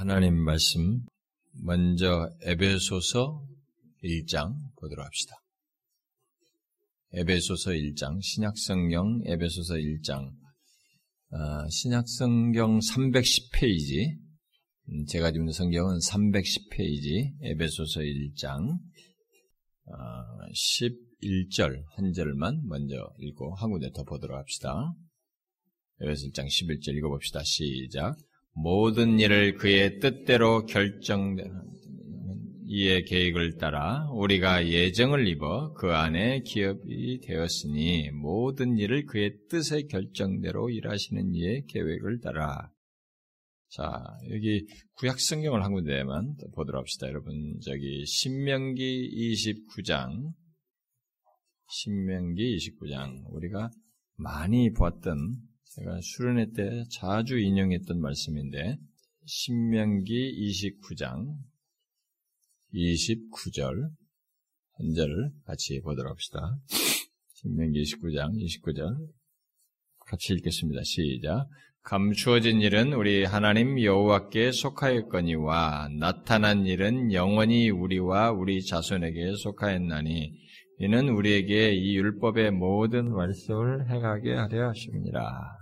하나님 말씀 먼저 에베소서 1장 보도록 합시다. 에베소서 1장 신약성경 에베소서 1장 어, 신약성경 310페이지 음, 제가 지금 성경은 310페이지 에베소서 1장 어, 11절 한 절만 먼저 읽고 한 군데 더 보도록 합시다. 에베소 1장 11절 읽어봅시다. 시작 모든 일을 그의 뜻대로 결정되는 이의 계획을 따라 우리가 예정을 입어 그 안에 기업이 되었으니 모든 일을 그의 뜻의 결정대로 일하시는 이의 계획을 따라. 자 여기 구약 성경을 한 군데만 보도록 합시다. 여러분 저기 신명기 29장. 신명기 29장. 우리가 많이 보았던 제가 수련회 때 자주 인용했던 말씀인데 신명기 29장 29절 한 절을 같이 보도록 합시다. 신명기 29장 29절 같이 읽겠습니다. 시작. 감추어진 일은 우리 하나님 여호와께 속하였거니와 나타난 일은 영원히 우리와 우리 자손에게 속하였나니 이는 우리에게 이 율법의 모든 말씀을 행하게 하려 하십니다.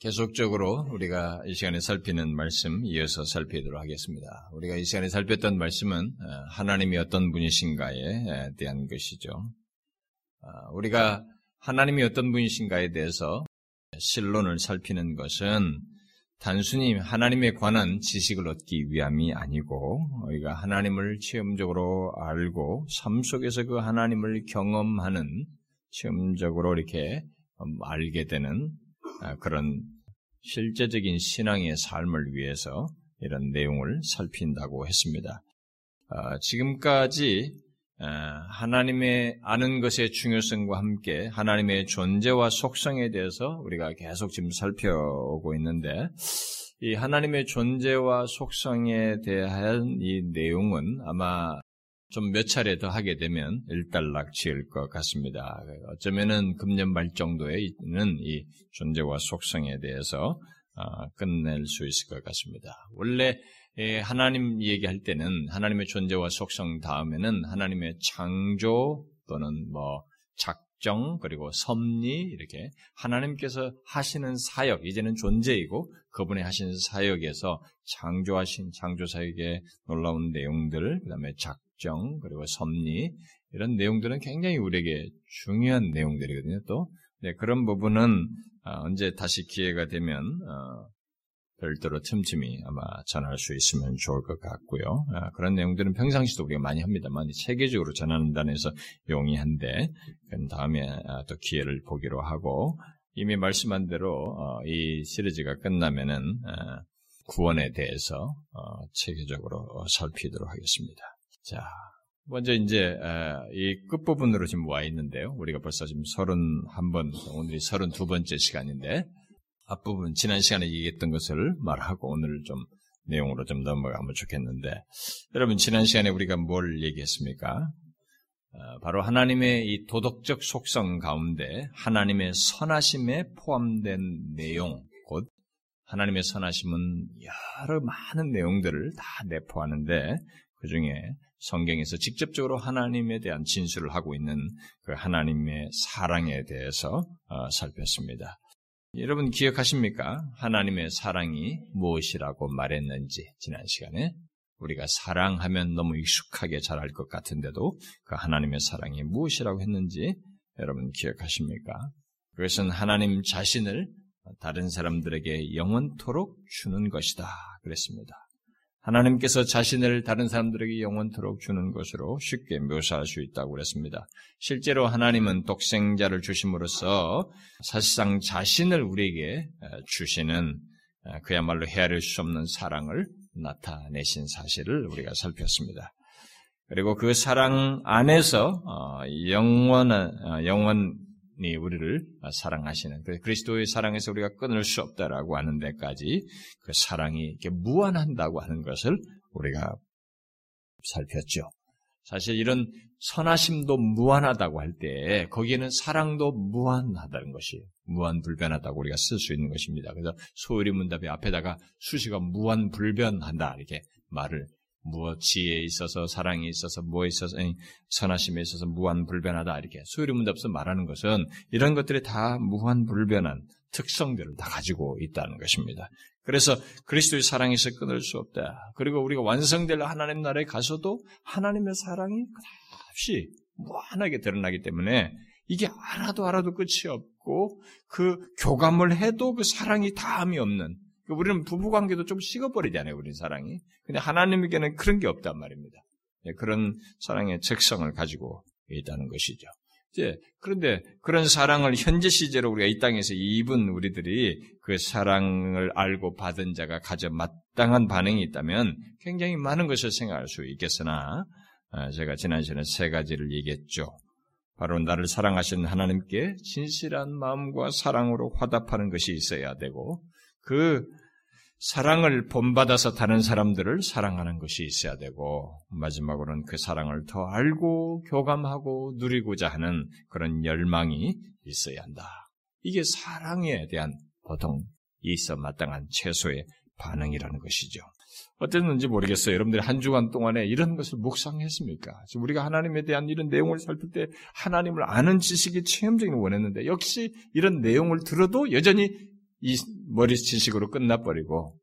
계속적으로 우리가 이 시간에 살피는 말씀 이어서 살피도록 하겠습니다. 우리가 이 시간에 살폈던 말씀은 하나님이 어떤 분이신가에 대한 것이죠. 우리가 하나님이 어떤 분이신가에 대해서 실론을 살피는 것은 단순히 하나님에 관한 지식을 얻기 위함이 아니고 우리가 하나님을 체험적으로 알고 삶 속에서 그 하나님을 경험하는 체험적으로 이렇게 알게 되는 그런 실제적인 신앙의 삶을 위해서 이런 내용을 살핀다고 했습니다. 지금까지 하나님의 아는 것의 중요성과 함께 하나님의 존재와 속성에 대해서 우리가 계속 지금 살펴오고 있는데 이 하나님의 존재와 속성에 대한 이 내용은 아마 좀 몇 차례 더 하게 되면 일단락 지을 것 같습니다. 어쩌면은 금년 말 정도에 있는 이 존재와 속성에 대해서 끝낼 수 있을 것 같습니다. 원래 하나님 얘기할 때는 하나님의 존재와 속성 다음에는 하나님의 창조 또는 뭐 작정 그리고 섭리 이렇게 하나님께서 하시는 사역 이제는 존재이고 그분이 하시는 사역에서 창조하신 창조 사역의 놀라운 내용들 그다음에 작 정 그리고 섭리 이런 내용들은 굉장히 우리에게 중요한 내용들이거든요. 또 네, 그런 부분은 언제 다시 기회가 되면 별도로 틈틈이 아마 전할 수 있으면 좋을 것 같고요. 아, 그런 내용들은 평상시도 우리가 많이 합니다만 체계적으로 전하는다는 해서 용이한데 그 다음에 아, 또 기회를 보기로 하고 이미 말씀한 대로 어, 이 시리즈가 끝나면은 아, 구원에 대해서 어, 체계적으로 살피도록 하겠습니다. 자, 먼저 이제 이 끝부분으로 지금 와 있는데요. 우리가 벌써 지금 31번, 오늘이 32번째 시간인데 앞부분 지난 시간에 얘기했던 것을 말하고 오늘 좀 내용으로 좀 넘어가면 좋겠는데 여러분 지난 시간에 우리가 뭘 얘기했습니까? 어, 바로 하나님의 이 도덕적 속성 가운데 하나님의 선하심에 포함된 내용 곧 하나님의 선하심은 여러 많은 내용들을 다 내포하는데 그 중에 성경에서 직접적으로 하나님에 대한 진술을 하고 있는 그 하나님의 사랑에 대해서 어, 살폈습니다. 여러분 기억하십니까? 하나님의 사랑이 무엇이라고 말했는지 지난 시간에 우리가 사랑하면 너무 익숙하게 잘 알 것 같은데도 그 하나님의 사랑이 무엇이라고 했는지 여러분 기억하십니까? 그것은 하나님 자신을 다른 사람들에게 영원토록 주는 것이다. 그랬습니다. 하나님께서 자신을 다른 사람들에게 영원토록 주는 것으로 쉽게 묘사할 수 있다고 그랬습니다. 실제로 하나님은 독생자를 주심으로써 사실상 자신을 우리에게 주시는 그야말로 헤아릴 수 없는 사랑을 나타내신 사실을 우리가 살폈습니다. 그리고 그 사랑 안에서 어, 영원한 어, 영원 이 우리를 사랑하시는 그 그리스도의 사랑에서 우리가 끊을 수 없다라고 하는 데까지 그 사랑이 이렇게 무한한다고 하는 것을 우리가 살폈죠. 사실 이런 선하심도 무한하다고 할 때 거기에는 사랑도 무한하다는 것이 무한불변하다고 우리가 쓸 수 있는 것입니다. 그래서 소요리 문답의 앞에다가 수식어 무한불변한다 이렇게 말을 무엇 지혜에 있어서 사랑에 있어서 뭐에 있어서 선하심에 있어서 무한 불변하다 이렇게 소요리 문답에서 말하는 것은 이런 것들이 다 무한 불변한 특성들을 다 가지고 있다는 것입니다. 그래서 그리스도의 사랑에서 끊을 수 없다. 그리고 우리가 완성될 하나님 나라에 가서도 하나님의 사랑이 끝없이 무한하게 드러나기 때문에 이게 알아도 알아도 끝이 없고 그 교감을 해도 그 사랑이 다함이 없는 그 우리는 부부 관계도 좀 식어버리잖아요, 우리 사랑이. 근데 하나님에게는 그런 게 없단 말입니다. 네, 그런 사랑의 적성을 가지고 있다는 것이죠. 이제 그런데 그런 사랑을 현재 시제로 우리가 이 땅에서 입은 우리들이 그 사랑을 알고 받은 자가 가져 마땅한 반응이 있다면 굉장히 많은 것을 생각할 수 있겠으나 아, 제가 지난 시간에 세 가지를 얘기했죠. 바로 나를 사랑하신 하나님께 진실한 마음과 사랑으로 화답하는 것이 있어야 되고 그 사랑을 본받아서 다른 사람들을 사랑하는 것이 있어야 되고, 마지막으로는 그 사랑을 더 알고 교감하고 누리고자 하는 그런 열망이 있어야 한다. 이게 사랑에 대한 보통 있어 마땅한 최소의 반응이라는 것이죠. 어땠는지 모르겠어요. 여러분들이 한 주간 동안에 이런 것을 묵상했습니까? 우리가 하나님에 대한 이런 내용을 살필 때 하나님을 아는 지식이 체험적인 원했는데 역시 이런 내용을 들어도 여전히 이 머리 지식으로 끝나버리고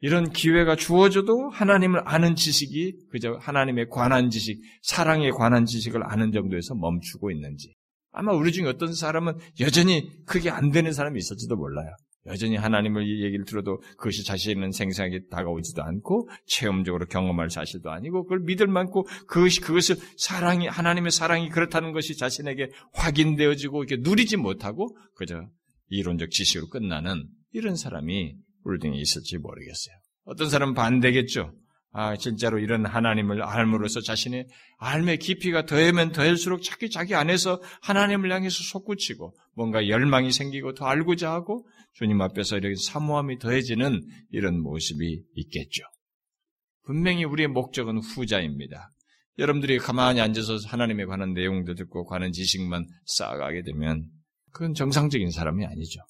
이런 기회가 주어져도 하나님을 아는 지식이 그저 하나님에 관한 지식, 사랑에 관한 지식을 아는 정도에서 멈추고 있는지 아마 우리 중에 어떤 사람은 여전히 그게 안 되는 사람이 있을지도 몰라요. 여전히 하나님을 이 얘기를 들어도 그것이 자신은 생생하게 다가오지도 않고 체험적으로 경험할 사실도 아니고 그걸 믿을 만고 그것이 그것을 사랑이 하나님의 사랑이 그렇다는 것이 자신에게 확인되어지고 이렇게 누리지 못하고 그저 이론적 지식으로 끝나는 이런 사람이 중에 있을지 모르겠어요. 어떤 사람은 반대겠죠. 아, 진짜로 이런 하나님을 알므로써 자신의 알의 깊이가 더하면 더할수록 자기 자기 안에서 하나님을 향해서 솟구치고 뭔가 열망이 생기고 더 알고자 하고 주님 앞에서 이렇게 사모함이 더해지는 이런 모습이 있겠죠. 분명히 우리의 목적은 후자입니다. 여러분들이 가만히 앉아서 하나님에 관한 내용도 듣고 관한 지식만 쌓아가게 되면 그건 정상적인 사람이 아니죠.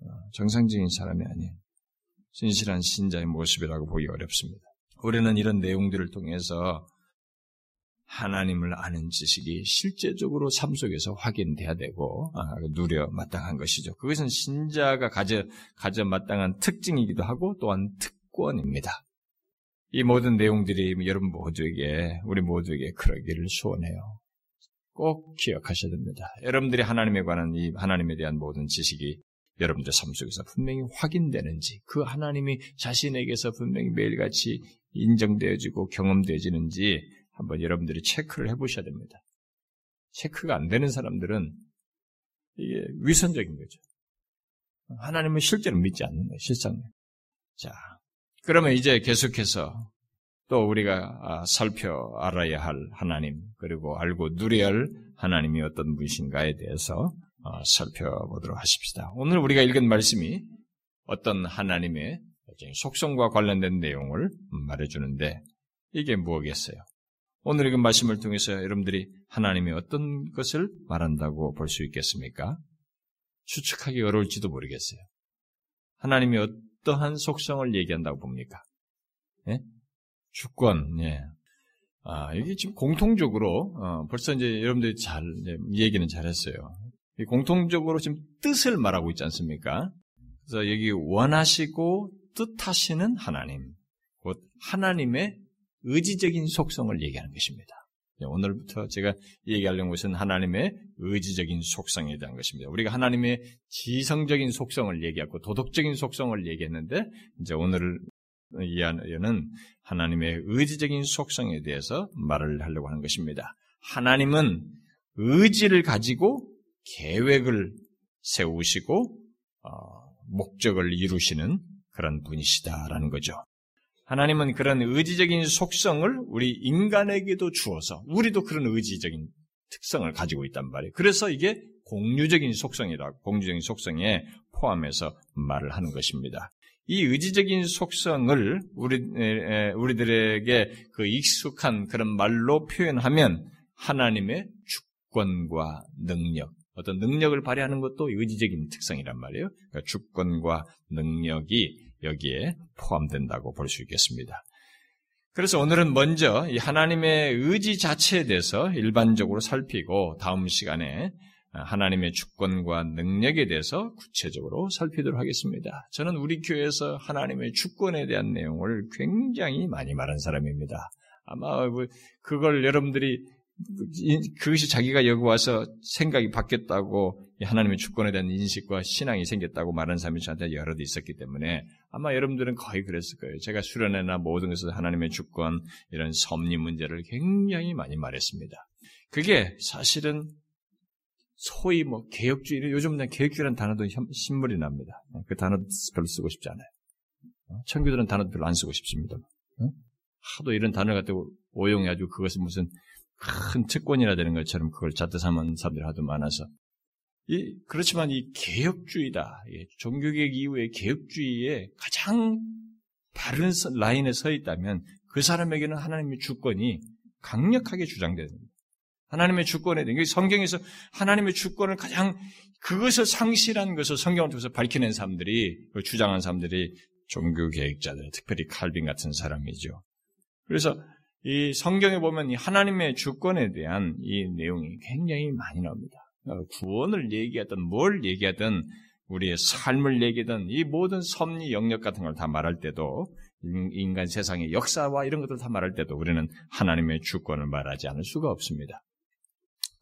어, 정상적인 사람이 아니에요. 진실한 신자의 모습이라고 보기 어렵습니다. 우리는 이런 내용들을 통해서 하나님을 아는 지식이 실제적으로 삶 속에서 확인돼야 되고 아, 누려 마땅한 것이죠. 그것은 신자가 가져 가져 마땅한 특징이기도 하고 또한 특권입니다. 이 모든 내용들이 여러분 모두에게 우리 모두에게 그러기를 소원해요. 꼭 기억하셔야 됩니다. 여러분들이 하나님에 관한 이 하나님에 대한 모든 지식이 여러분들 삶 속에서 분명히 확인되는지, 그 하나님이 자신에게서 분명히 매일같이 인정되어지고 경험되어지는지 한번 여러분들이 체크를 해보셔야 됩니다. 체크가 안 되는 사람들은 이게 위선적인 거죠. 하나님은 실제로 믿지 않는 거예요, 실상. 자, 그러면 이제 계속해서 또 우리가 아, 살펴 알아야 할 하나님, 그리고 알고 누려야 할 하나님이 어떤 분이신가에 대해서 어, 살펴보도록 하십시다. 오늘 우리가 읽은 말씀이 어떤 하나님의 속성과 관련된 내용을 말해주는데 이게 무엇이겠어요? 오늘 읽은 말씀을 통해서 여러분들이 하나님의 어떤 것을 말한다고 볼 수 있겠습니까? 추측하기 어려울지도 모르겠어요. 하나님이 어떠한 속성을 얘기한다고 봅니까? 예? 주권, 예. 아, 이게 지금 공통적으로, 어, 벌써 이제 여러분들이 잘, 얘기는 잘했어요. 공통적으로 지금 뜻을 말하고 있지 않습니까? 그래서 여기 원하시고 뜻하시는 하나님, 곧 하나님의 의지적인 속성을 얘기하는 것입니다. 오늘부터 제가 얘기하려는 것은 하나님의 의지적인 속성에 대한 것입니다. 우리가 하나님의 지성적인 속성을 얘기하고 도덕적인 속성을 얘기했는데 이제 오늘 이하는 하나님의 의지적인 속성에 대해서 말을 하려고 하는 것입니다. 하나님은 의지를 가지고 계획을 세우시고 어, 목적을 이루시는 그런 분이시다라는 거죠. 하나님은 그런 의지적인 속성을 우리 인간에게도 주어서 우리도 그런 의지적인 특성을 가지고 있단 말이에요. 그래서 이게 공유적인 속성이다. 공유적인 속성에 포함해서 말을 하는 것입니다. 이 의지적인 속성을 우리 우리들에게 그 익숙한 그런 말로 표현하면 하나님의 주권과 능력, 어떤 능력을 발휘하는 것도 의지적인 특성이란 말이에요. 그러니까 주권과 능력이 여기에 포함된다고 볼 수 있겠습니다. 그래서 오늘은 먼저 이 하나님의 의지 자체에 대해서 일반적으로 살피고 다음 시간에 하나님의 주권과 능력에 대해서 구체적으로 살피도록 하겠습니다. 저는 우리 교회에서 하나님의 주권에 대한 내용을 굉장히 많이 말한 사람입니다. 아마 뭐 그걸 여러분들이 그것이 자기가 여기 와서 생각이 바뀌었다고 하나님의 주권에 대한 인식과 신앙이 생겼다고 말하는 사람이 저한테 여럿 있었기 때문에 아마 여러분들은 거의 그랬을 거예요. 제가 수련회나 모든 것에서 하나님의 주권 이런 섭리 문제를 굉장히 많이 말했습니다. 그게 사실은 소위 뭐 개혁주의, 요즘 내 개혁주의라는 단어도 신물이 납니다. 그 단어 별로 쓰고 싶지 않아요. 청교도는 단어도 별로 안 쓰고 싶습니다. 하도 이런 단어를 갖다 오용해가지고 그것을 무슨 큰 특권이라 되는 것처럼 그걸 잣대 삼은 사람들이 하도 많아서. 이, 그렇지만 이 개혁주의다. 종교개혁 이후의 개혁주의에 가장 바른 라인에 서 있다면 그 사람에게는 하나님의 주권이 강력하게 주장되는 겁니다. 하나님의 주권에 대해 성경에서 하나님의 주권을 가장 그것을 상실한 것을 성경을 통해서 밝히는 사람들이 주장한 사람들이 종교 계획자들, 특별히 칼빈 같은 사람이죠. 그래서 이 성경에 보면 이 하나님의 주권에 대한 이 내용이 굉장히 많이 나옵니다. 어, 구원을 얘기하든 뭘 얘기하든 우리의 삶을 얘기하든 이 모든 섭리 영역 같은 걸 다 말할 때도 인간 세상의 역사와 이런 것들 다 말할 때도 우리는 하나님의 주권을 말하지 않을 수가 없습니다.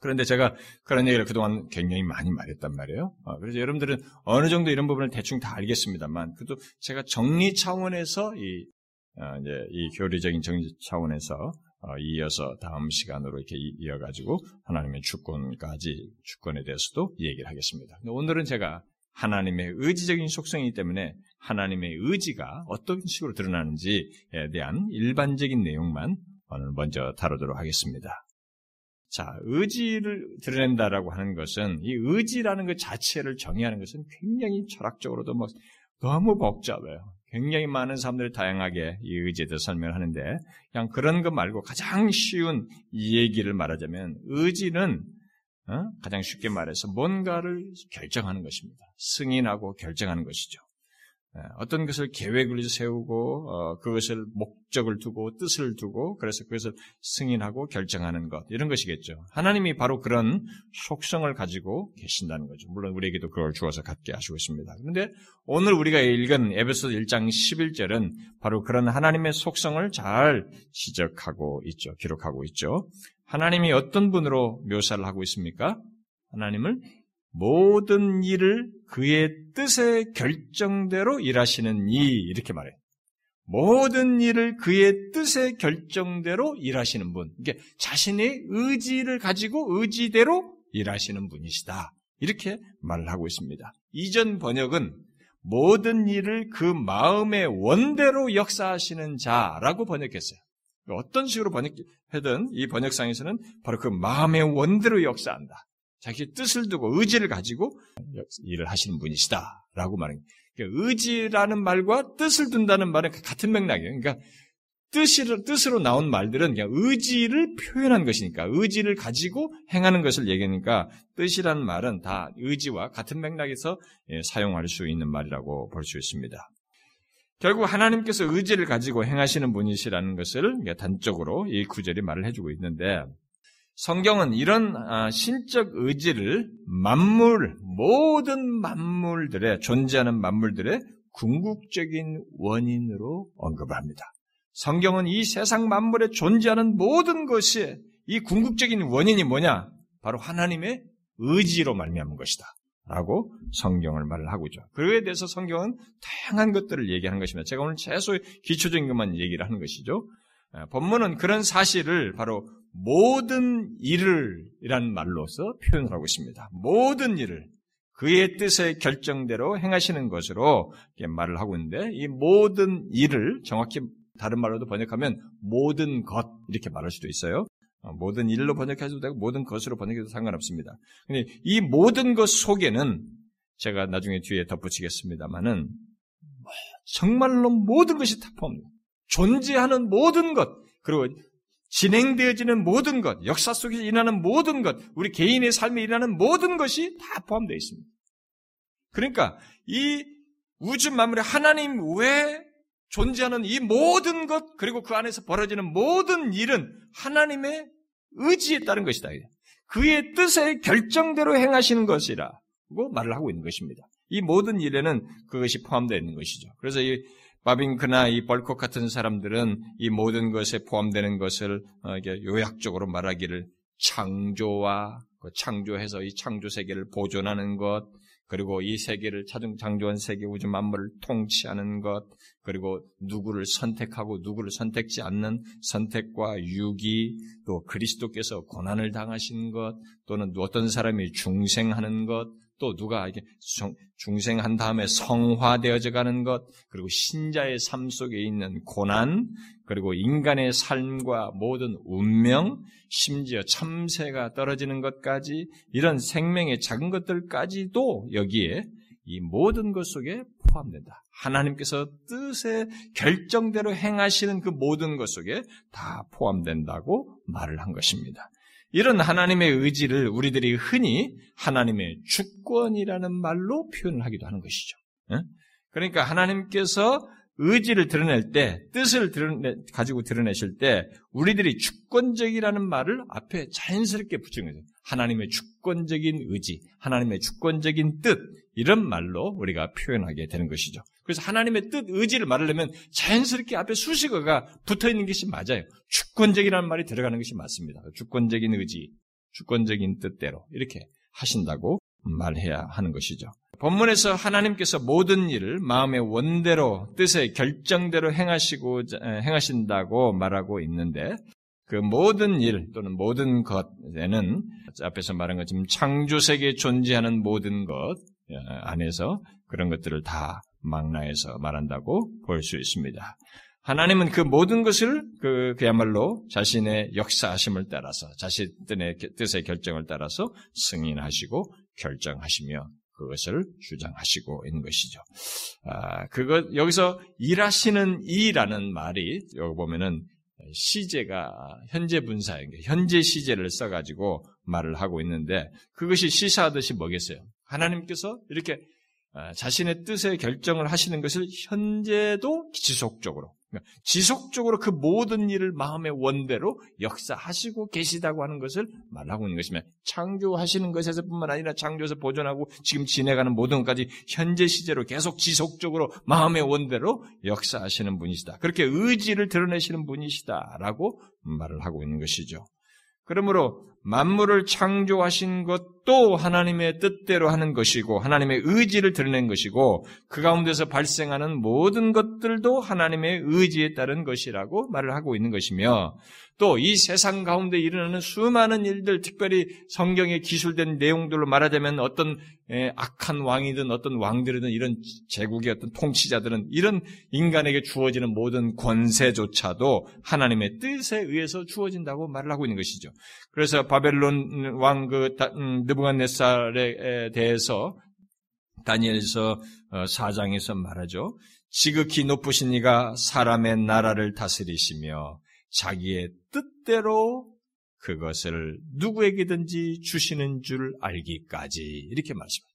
그런데 제가 그런 얘기를 그동안 굉장히 많이 말했단 말이에요. 어, 그래서 여러분들은 어느 정도 이런 부분을 대충 다 알겠습니다만, 그래도 제가 정리 차원에서 이, 어, 이제 이 교리적인 정리 차원에서 어, 이어서 다음 시간으로 이렇게 이어가지고 하나님의 주권까지 주권에 대해서도 얘기를 하겠습니다. 오늘은 제가 하나님의 의지적인 속성이기 때문에 하나님의 의지가 어떤 식으로 드러나는지에 대한 일반적인 내용만 오늘 먼저 다루도록 하겠습니다. 자, 의지를 드러낸다라고 하는 것은 이 의지라는 것 자체를 정의하는 것은 굉장히 철학적으로도 뭐 너무 복잡해요. 굉장히 많은 사람들이 다양하게 이 의지에 대해서 설명을 하는데 그냥 그런 것 말고 가장 쉬운 이 얘기를 말하자면 의지는 어? 가장 쉽게 말해서 뭔가를 결정하는 것입니다. 승인하고 결정하는 것이죠. 예, 어떤 것을 계획을 세우고 어, 그것을 목적을 두고 뜻을 두고 그래서 그것을 승인하고 결정하는 것 이런 것이겠죠. 하나님이 바로 그런 속성을 가지고 계신다는 거죠. 물론 우리에게도 그걸 주어서 갖게 하시고 있습니다. 그런데 오늘 우리가 읽은 에베소 1장 11절은 바로 그런 하나님의 속성을 잘 지적하고 있죠. 기록하고 있죠. 하나님이 어떤 분으로 묘사를 하고 있습니까? 하나님을 모든 일을 그의 뜻의 결정대로 일하시는 이 이렇게 말해요. 모든 일을 그의 뜻의 결정대로 일하시는 분. 이게 자신의 의지를 가지고 의지대로 일하시는 분이시다. 이렇게 말을 하고 있습니다. 이전 번역은 모든 일을 그 마음의 원대로 역사하시는 자라고 번역했어요. 어떤 식으로 번역하든 이 번역상에서는 바로 그 마음의 원대로 역사한다. 자기 뜻을 두고 의지를 가지고 일을 하시는 분이시다라고 말합니다. 그러니까 의지라는 말과 뜻을 둔다는 말은 같은 맥락이에요. 그러니까 뜻으로, 뜻으로 나온 말들은 그냥 의지를 표현한 것이니까 의지를 가지고 행하는 것을 얘기하니까 뜻이라는 말은 다 의지와 같은 맥락에서 예, 사용할 수 있는 말이라고 볼 수 있습니다. 결국 하나님께서 의지를 가지고 행하시는 분이시라는 것을 단적으로 이 구절이 말을 해주고 있는데 성경은 이런 아, 신적 의지를 만물, 모든 만물들의, 존재하는 만물들의 궁극적인 원인으로 언급합니다. 성경은 이 세상 만물에 존재하는 모든 것이 이 궁극적인 원인이 뭐냐? 바로 하나님의 의지로 말미암은 것이다. 라고 성경을 말을 하고 있죠. 그에 대해서 성경은 다양한 것들을 얘기하는 것입니다. 제가 오늘 최소 기초적인 것만 얘기를 하는 것이죠. 아, 본문은 그런 사실을 바로 모든 일을 이라는 말로서 표현을 하고 있습니다. 모든 일을 그의 뜻의 결정대로 행하시는 것으로 말을 하고 있는데 이 모든 일을 정확히 다른 말로도 번역하면 모든 것 이렇게 말할 수도 있어요. 어, 모든 일로 번역해도 되고 모든 것으로 번역해도 상관없습니다. 근데 이 모든 것 속에는 제가 나중에 뒤에 덧붙이겠습니다만은 정말로 모든 것이 다 포함됩니다. 존재하는 모든 것, 그리고 진행되어지는 모든 것, 역사 속에서 일어나는 모든 것, 우리 개인의 삶에 일어나는 모든 것이 다 포함되어 있습니다. 그러니까 이 우주 만물의 하나님 외에 존재하는 이 모든 것, 그리고 그 안에서 벌어지는 모든 일은 하나님의 의지에 따른 것이다. 그의 뜻의 결정대로 행하시는 것이라고 말을 하고 있는 것입니다. 이 모든 일에는 그것이 포함되어 있는 것이죠. 그래서 이 바빙크나 이 벌콕 같은 사람들은 이 모든 것에 포함되는 것을 어, 요약적으로 말하기를 창조와 그 창조해서 이 창조 세계를 보존하는 것, 그리고 이 세계를 차등 창조한 세계 우주 만물을 통치하는 것, 그리고 누구를 선택하고 누구를 선택지 않는 선택과 유기, 또 그리스도께서 고난을 당하신 것, 또는 어떤 사람이 중생하는 것, 또 누가 이게 중생한 다음에 성화되어져 가는 것, 그리고 신자의 삶 속에 있는 고난, 그리고 인간의 삶과 모든 운명, 심지어 참새가 떨어지는 것까지 이런 생명의 작은 것들까지도 여기에 이 모든 것 속에 포함된다. 하나님께서 뜻의 결정대로 행하시는 그 모든 것 속에 다 포함된다고 말을 한 것입니다. 이런 하나님의 의지를 우리들이 흔히 하나님의 주권이라는 말로 표현하기도 하는 것이죠. 그러니까 하나님께서 의지를 드러낼 때, 뜻을 드러내, 가지고 드러내실 때, 우리들이 주권적이라는 말을 앞에 자연스럽게 붙이는 거죠. 하나님의 주권적인 의지, 하나님의 주권적인 뜻, 이런 말로 우리가 표현하게 되는 것이죠. 그래서 하나님의 뜻, 의지를 말하려면 자연스럽게 앞에 수식어가 붙어 있는 것이 맞아요. 주권적이라는 말이 들어가는 것이 맞습니다. 주권적인 의지, 주권적인 뜻대로 이렇게 하신다고 말해야 하는 것이죠. 본문에서 하나님께서 모든 일을 마음의 원대로 뜻의 결정대로 행하시고 행하신다고 말하고 있는데 그 모든 일 또는 모든 것에는 앞에서 말한 것처럼 창조 세계에 존재하는 모든 것 안에서 그런 것들을 다 망라해서 말한다고 볼 수 있습니다. 하나님은 그 모든 것을 그 그야말로 자신의 역사하심을 따라서 자신의 뜻의 결정을 따라서 승인하시고 결정하시며 그것을 주장하시고 있는 것이죠. 아, 그것 여기서 일하시는 이라는 말이 여기 보면은 시제가 현재 분사인 게 현재 시제를 써가지고 말을 하고 있는데 그것이 시사하듯이 뭐겠어요? 하나님께서 이렇게 아, 자신의 뜻의 결정을 하시는 것을 현재도 지속적으로 그러니까 지속적으로 그 모든 일을 마음의 원대로 역사하시고 계시다고 하는 것을 말하고 있는 것이며 창조하시는 것에서 뿐만 아니라 창조에서 보존하고 지금 지내가는 모든 것까지 현재 시제로 계속 지속적으로 마음의 원대로 역사하시는 분이시다. 그렇게 의지를 드러내시는 분이시다라고 말을 하고 있는 것이죠. 그러므로 만물을 창조하신 것도 하나님의 뜻대로 하는 것이고 하나님의 의지를 드러낸 것이고 그 가운데서 발생하는 모든 것들도 하나님의 의지에 따른 것이라고 말을 하고 있는 것이며 또 이 세상 가운데 일어나는 수많은 일들 특별히 성경에 기술된 내용들로 말하자면 어떤 악한 왕이든 어떤 왕들이든 이런 제국의 어떤 통치자들은 이런 인간에게 주어지는 모든 권세조차도 하나님의 뜻에 의해서 주어진다고 말을 하고 있는 것이죠. 그래서 바벨론 왕그 음, 느부갓네살에 대해서 다니엘서 4장에서 어, 말하죠. 지극히 높으신 이가 사람의 나라를 다스리시며 자기의 뜻대로 그것을 누구에게든지 주시는 줄 알기까지 이렇게 말씀합니다.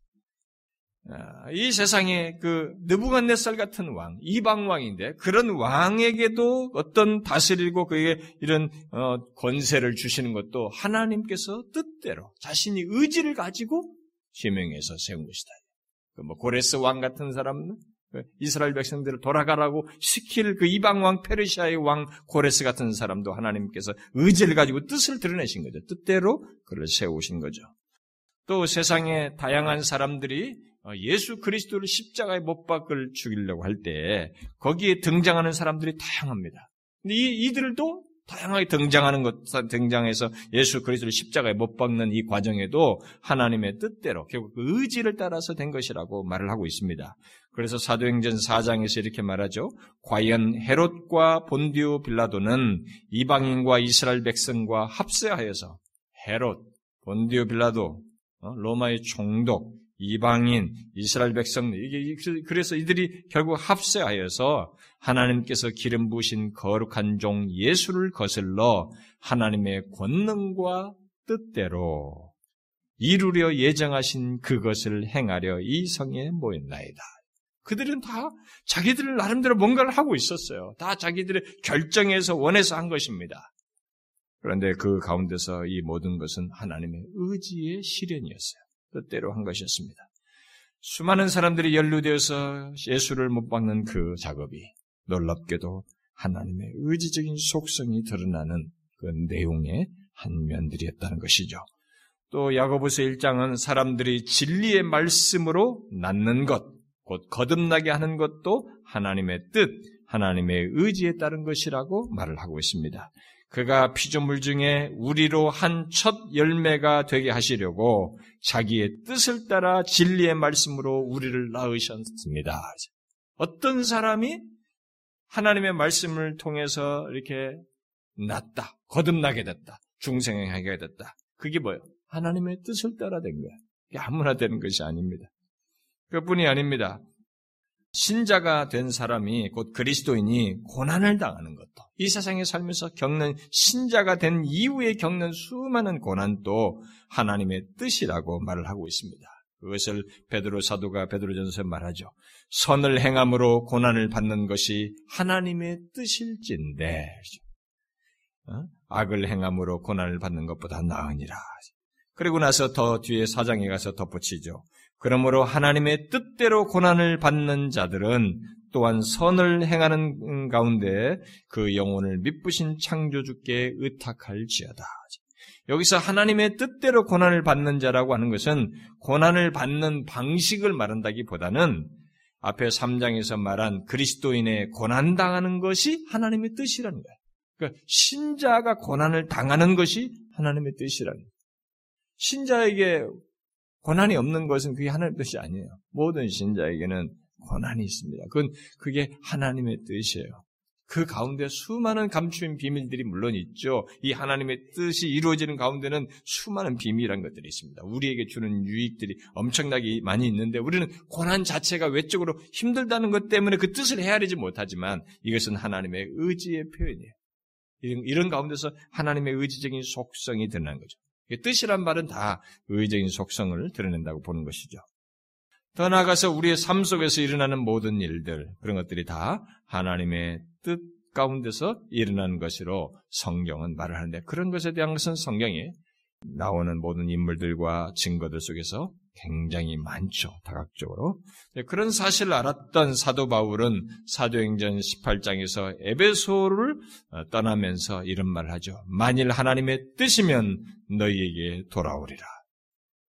아, 이 세상에 그 느부갓네살 같은 왕, 이방 왕인데 그런 왕에게도 어떤 다스리고 그에게 이런 어, 권세를 주시는 것도 하나님께서 뜻대로 자신이 의지를 가지고 지명해서 세운 것이다. 그뭐 고레스 왕 같은 사람은 그 이스라엘 백성들을 돌아가라고 시킬 그 이방 왕 페르시아의 왕 고레스 같은 사람도 하나님께서 의지를 가지고 뜻을 드러내신 거죠. 뜻대로 그를 세우신 거죠. 또 세상에 다양한 사람들이 어, 예수 그리스도를 십자가에 못 박을 죽이려고 할 때 거기에 등장하는 사람들이 다양합니다. 근데 이, 이들도 다양하게 등장하는 것, 등장해서 예수 그리스도를 십자가에 못 박는 이 과정에도 하나님의 뜻대로 결국 그 의지를 따라서 된 것이라고 말을 하고 있습니다. 그래서 사도행전 4장에서 이렇게 말하죠. 과연 헤롯과 본디오 빌라도는 이방인과 이스라엘 백성과 합세하여서 헤롯, 본디오 빌라도, 어, 로마의 총독, 이방인, 이스라엘 백성, 이게, 그래서 이들이 결국 합세하여서 하나님께서 기름 부으신 거룩한 종 예수를 거슬러 하나님의 권능과 뜻대로 이루려 예정하신 그것을 행하려 이 성에 모였나이다. 그들은 다 자기들 나름대로 뭔가를 하고 있었어요. 다 자기들의 결정에서 원해서 한 것입니다. 그런데 그 가운데서 이 모든 것은 하나님의 의지의 실현이었어요. 뜻대로 한 것이었습니다. 수많은 사람들이 연루되어서 예수를 못 박는 그 작업이 놀랍게도 하나님의 의지적인 속성이 드러나는 그 내용의 한 면들이었다는 것이죠. 또 야고보서 1장은 사람들이 진리의 말씀으로 낳는 것, 곧 거듭나게 하는 것도 하나님의 뜻, 하나님의 의지에 따른 것이라고 말을 하고 있습니다. 그가 피조물 중에 우리로 한 첫 열매가 되게 하시려고 자기의 뜻을 따라 진리의 말씀으로 우리를 낳으셨습니다. 어떤 사람이 하나님의 말씀을 통해서 이렇게 낳다, 거듭나게 됐다, 중생하게 됐다. 그게 뭐예요? 하나님의 뜻을 따라 된 거야. 아무나 되는 것이 아닙니다. 그뿐이 아닙니다. 신자가 된 사람이 곧 그리스도인이 고난을 당하는 것도 이 세상에 살면서 겪는 신자가 된 이후에 겪는 수많은 고난도 하나님의 뜻이라고 말을 하고 있습니다. 그것을 베드로 사도가 베드로전서에 말하죠. 선을 행함으로 고난을 받는 것이 하나님의 뜻일진데 어? 악을 행함으로 고난을 받는 것보다 나으니라. 그리고 나서 더 뒤에 사장에 가서 덧붙이죠. 그러므로 하나님의 뜻대로 고난을 받는 자들은 또한 선을 행하는 가운데 그 영혼을 미쁘신 창조주께 의탁할지어다. 여기서 하나님의 뜻대로 고난을 받는 자라고 하는 것은 고난을 받는 방식을 말한다기보다는 앞에 3장에서 말한 그리스도인의 고난 당하는 것이 하나님의 뜻이라는 거예요. 그러니까 신자가 고난을 당하는 것이 하나님의 뜻이라는 거예요. 신자에게 고난이 없는 것은 그게 하나님의 뜻이 아니에요. 모든 신자에게는 고난이 있습니다. 그건 그게 하나님의 뜻이에요. 그 가운데 수많은 감추인 비밀들이 물론 있죠. 이 하나님의 뜻이 이루어지는 가운데는 수많은 비밀한 것들이 있습니다. 우리에게 주는 유익들이 엄청나게 많이 있는데 우리는 고난 자체가 외적으로 힘들다는 것 때문에 그 뜻을 헤아리지 못하지만 이것은 하나님의 의지의 표현이에요. 이런, 이런 가운데서 하나님의 의지적인 속성이 드러난 거죠. 뜻이란 말은 다 의적인 속성을 드러낸다고 보는 것이죠. 더 나아가서 우리의 삶 속에서 일어나는 모든 일들, 그런 것들이 다 하나님의 뜻 가운데서 일어난 것으로 성경은 말을 하는데 그런 것에 대한 것은 성경이 나오는 모든 인물들과 증거들 속에서 굉장히 많죠. 다각적으로. 네, 그런 사실을 알았던 사도 바울은 사도행전 18장에서 에베소를 어, 떠나면서 이런 말을 하죠. 만일 하나님의 뜻이면 너희에게 돌아오리라.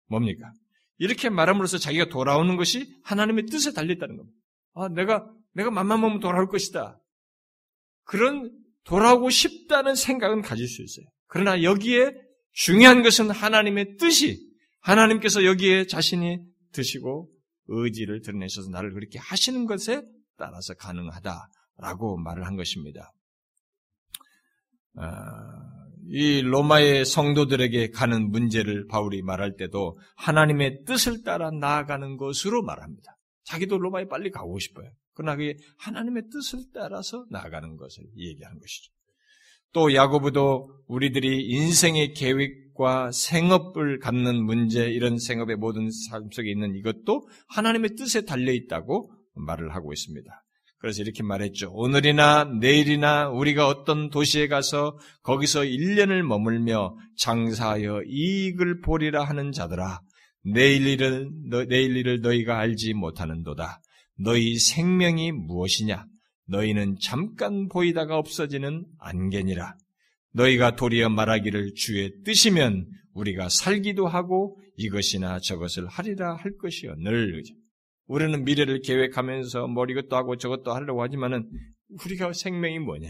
뭡니까? 이렇게 말함으로써 자기가 돌아오는 것이 하나님의 뜻에 달렸다는 겁니다. 아, 내가, 내가 맘만 먹으면 돌아올 것이다. 그런 돌아오고 싶다는 생각은 가질 수 있어요. 그러나 여기에 중요한 것은 하나님의 뜻이 하나님께서 여기에 자신이 드시고 의지를 드러내셔서 나를 그렇게 하시는 것에 따라서 가능하다라고 말을 한 것입니다. 아, 이 로마의 성도들에게 가는 문제를 바울이 말할 때도 하나님의 뜻을 따라 나아가는 것으로 말합니다. 자기도 로마에 빨리 가고 싶어요. 그러나 그게 하나님의 뜻을 따라서 나아가는 것을 얘기하는 것이죠. 또 야고보도 우리들이 인생의 계획과 생업을 갖는 문제, 이런 생업의 모든 삶 속에 있는 이것도 하나님의 뜻에 달려 있다고 말을 하고 있습니다. 그래서 이렇게 말했죠. 오늘이나 내일이나 우리가 어떤 도시에 가서 거기서 1년을 머물며 장사하여 이익을 보리라 하는 자들아. 내일 일을, 내일 일을 너희가 알지 못하는도다. 너희 생명이 무엇이냐? 너희는 잠깐 보이다가 없어지는 안개니라. 너희가 도리어 말하기를 주의 뜻이면 우리가 살기도 하고 이것이나 저것을 하리라 할 것이요. 늘 우리는 미래를 계획하면서 뭐 이것도 하고 저것도 하려고 하지만은 우리가 생명이 뭐냐?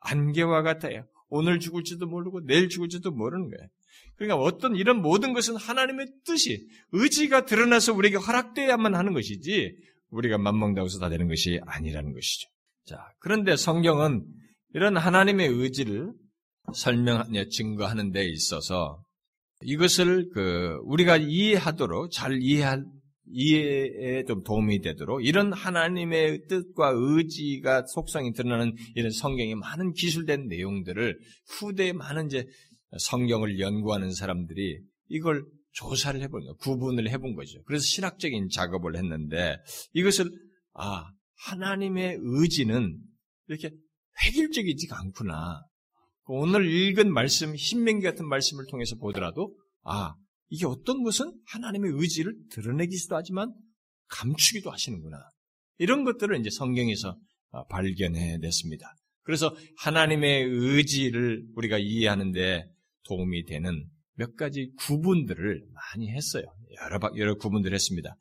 안개와 같아요. 오늘 죽을지도 모르고 내일 죽을지도 모르는 거예요. 그러니까 어떤 이런 모든 것은 하나님의 뜻이 의지가 드러나서 우리에게 허락돼야만 하는 것이지 우리가 맘먹다고 해서 다 되는 것이 아니라는 것이죠. 자, 그런데 성경은 이런 하나님의 의지를 설명, 증거하는 데 있어서 이것을 그 우리가 이해하도록 잘 이해할 이해에 좀 도움이 되도록 이런 하나님의 뜻과 의지가 속성이 드러나는 이런 성경의 많은 기술된 내용들을 후대에 많은 이제 성경을 연구하는 사람들이 이걸 조사를 해본 거, 구분을 해본 거죠. 그래서 신학적인 작업을 했는데 이것을 아 하나님의 의지는 이렇게 획일적이지가 않구나. 오늘 읽은 말씀, 신명기 같은 말씀을 통해서 보더라도 아 이게 어떤 것은 하나님의 의지를 드러내기도 하지만 감추기도 하시는구나. 이런 것들을 이제 성경에서 아, 발견해 냈습니다. 그래서 하나님의 의지를 우리가 이해하는데 도움이 되는 몇 가지 구분들을 많이 했어요. 여러, 여러 구분들을 했습니다.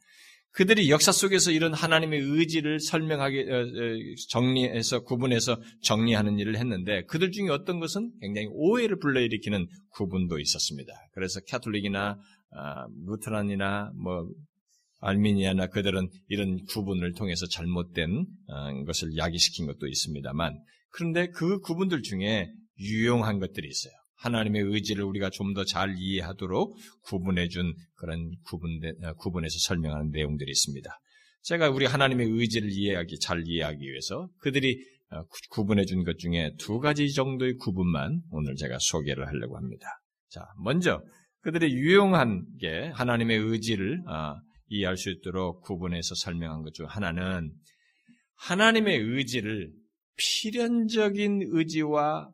그들이 역사 속에서 이런 하나님의 의지를 설명하게 어, 어, 정리해서 구분해서 정리하는 일을 했는데 그들 중에 어떤 것은 굉장히 오해를 불러일으키는 구분도 있었습니다. 그래서 캐톨릭이나 아, 루트란이나 뭐 알미니아나 그들은 이런 구분을 통해서 잘못된 어, 것을 야기시킨 것도 있습니다만 그런데 그 구분들 중에 유용한 것들이 있어요. 하나님의 의지를 우리가 좀 더 잘 이해하도록 구분해 준 그런 구분, 어, 구분해서 설명하는 내용들이 있습니다. 제가 우리 하나님의 의지를 이해하기, 잘 이해하기 위해서 그들이 어, 구분해 준 것 중에 두 가지 정도의 구분만 오늘 제가 소개를 하려고 합니다. 자, 먼저 그들의 유용한 게 하나님의 의지를 어, 이해할 수 있도록 구분해서 설명한 것 중 하나는 하나님의 의지를 필연적인 의지와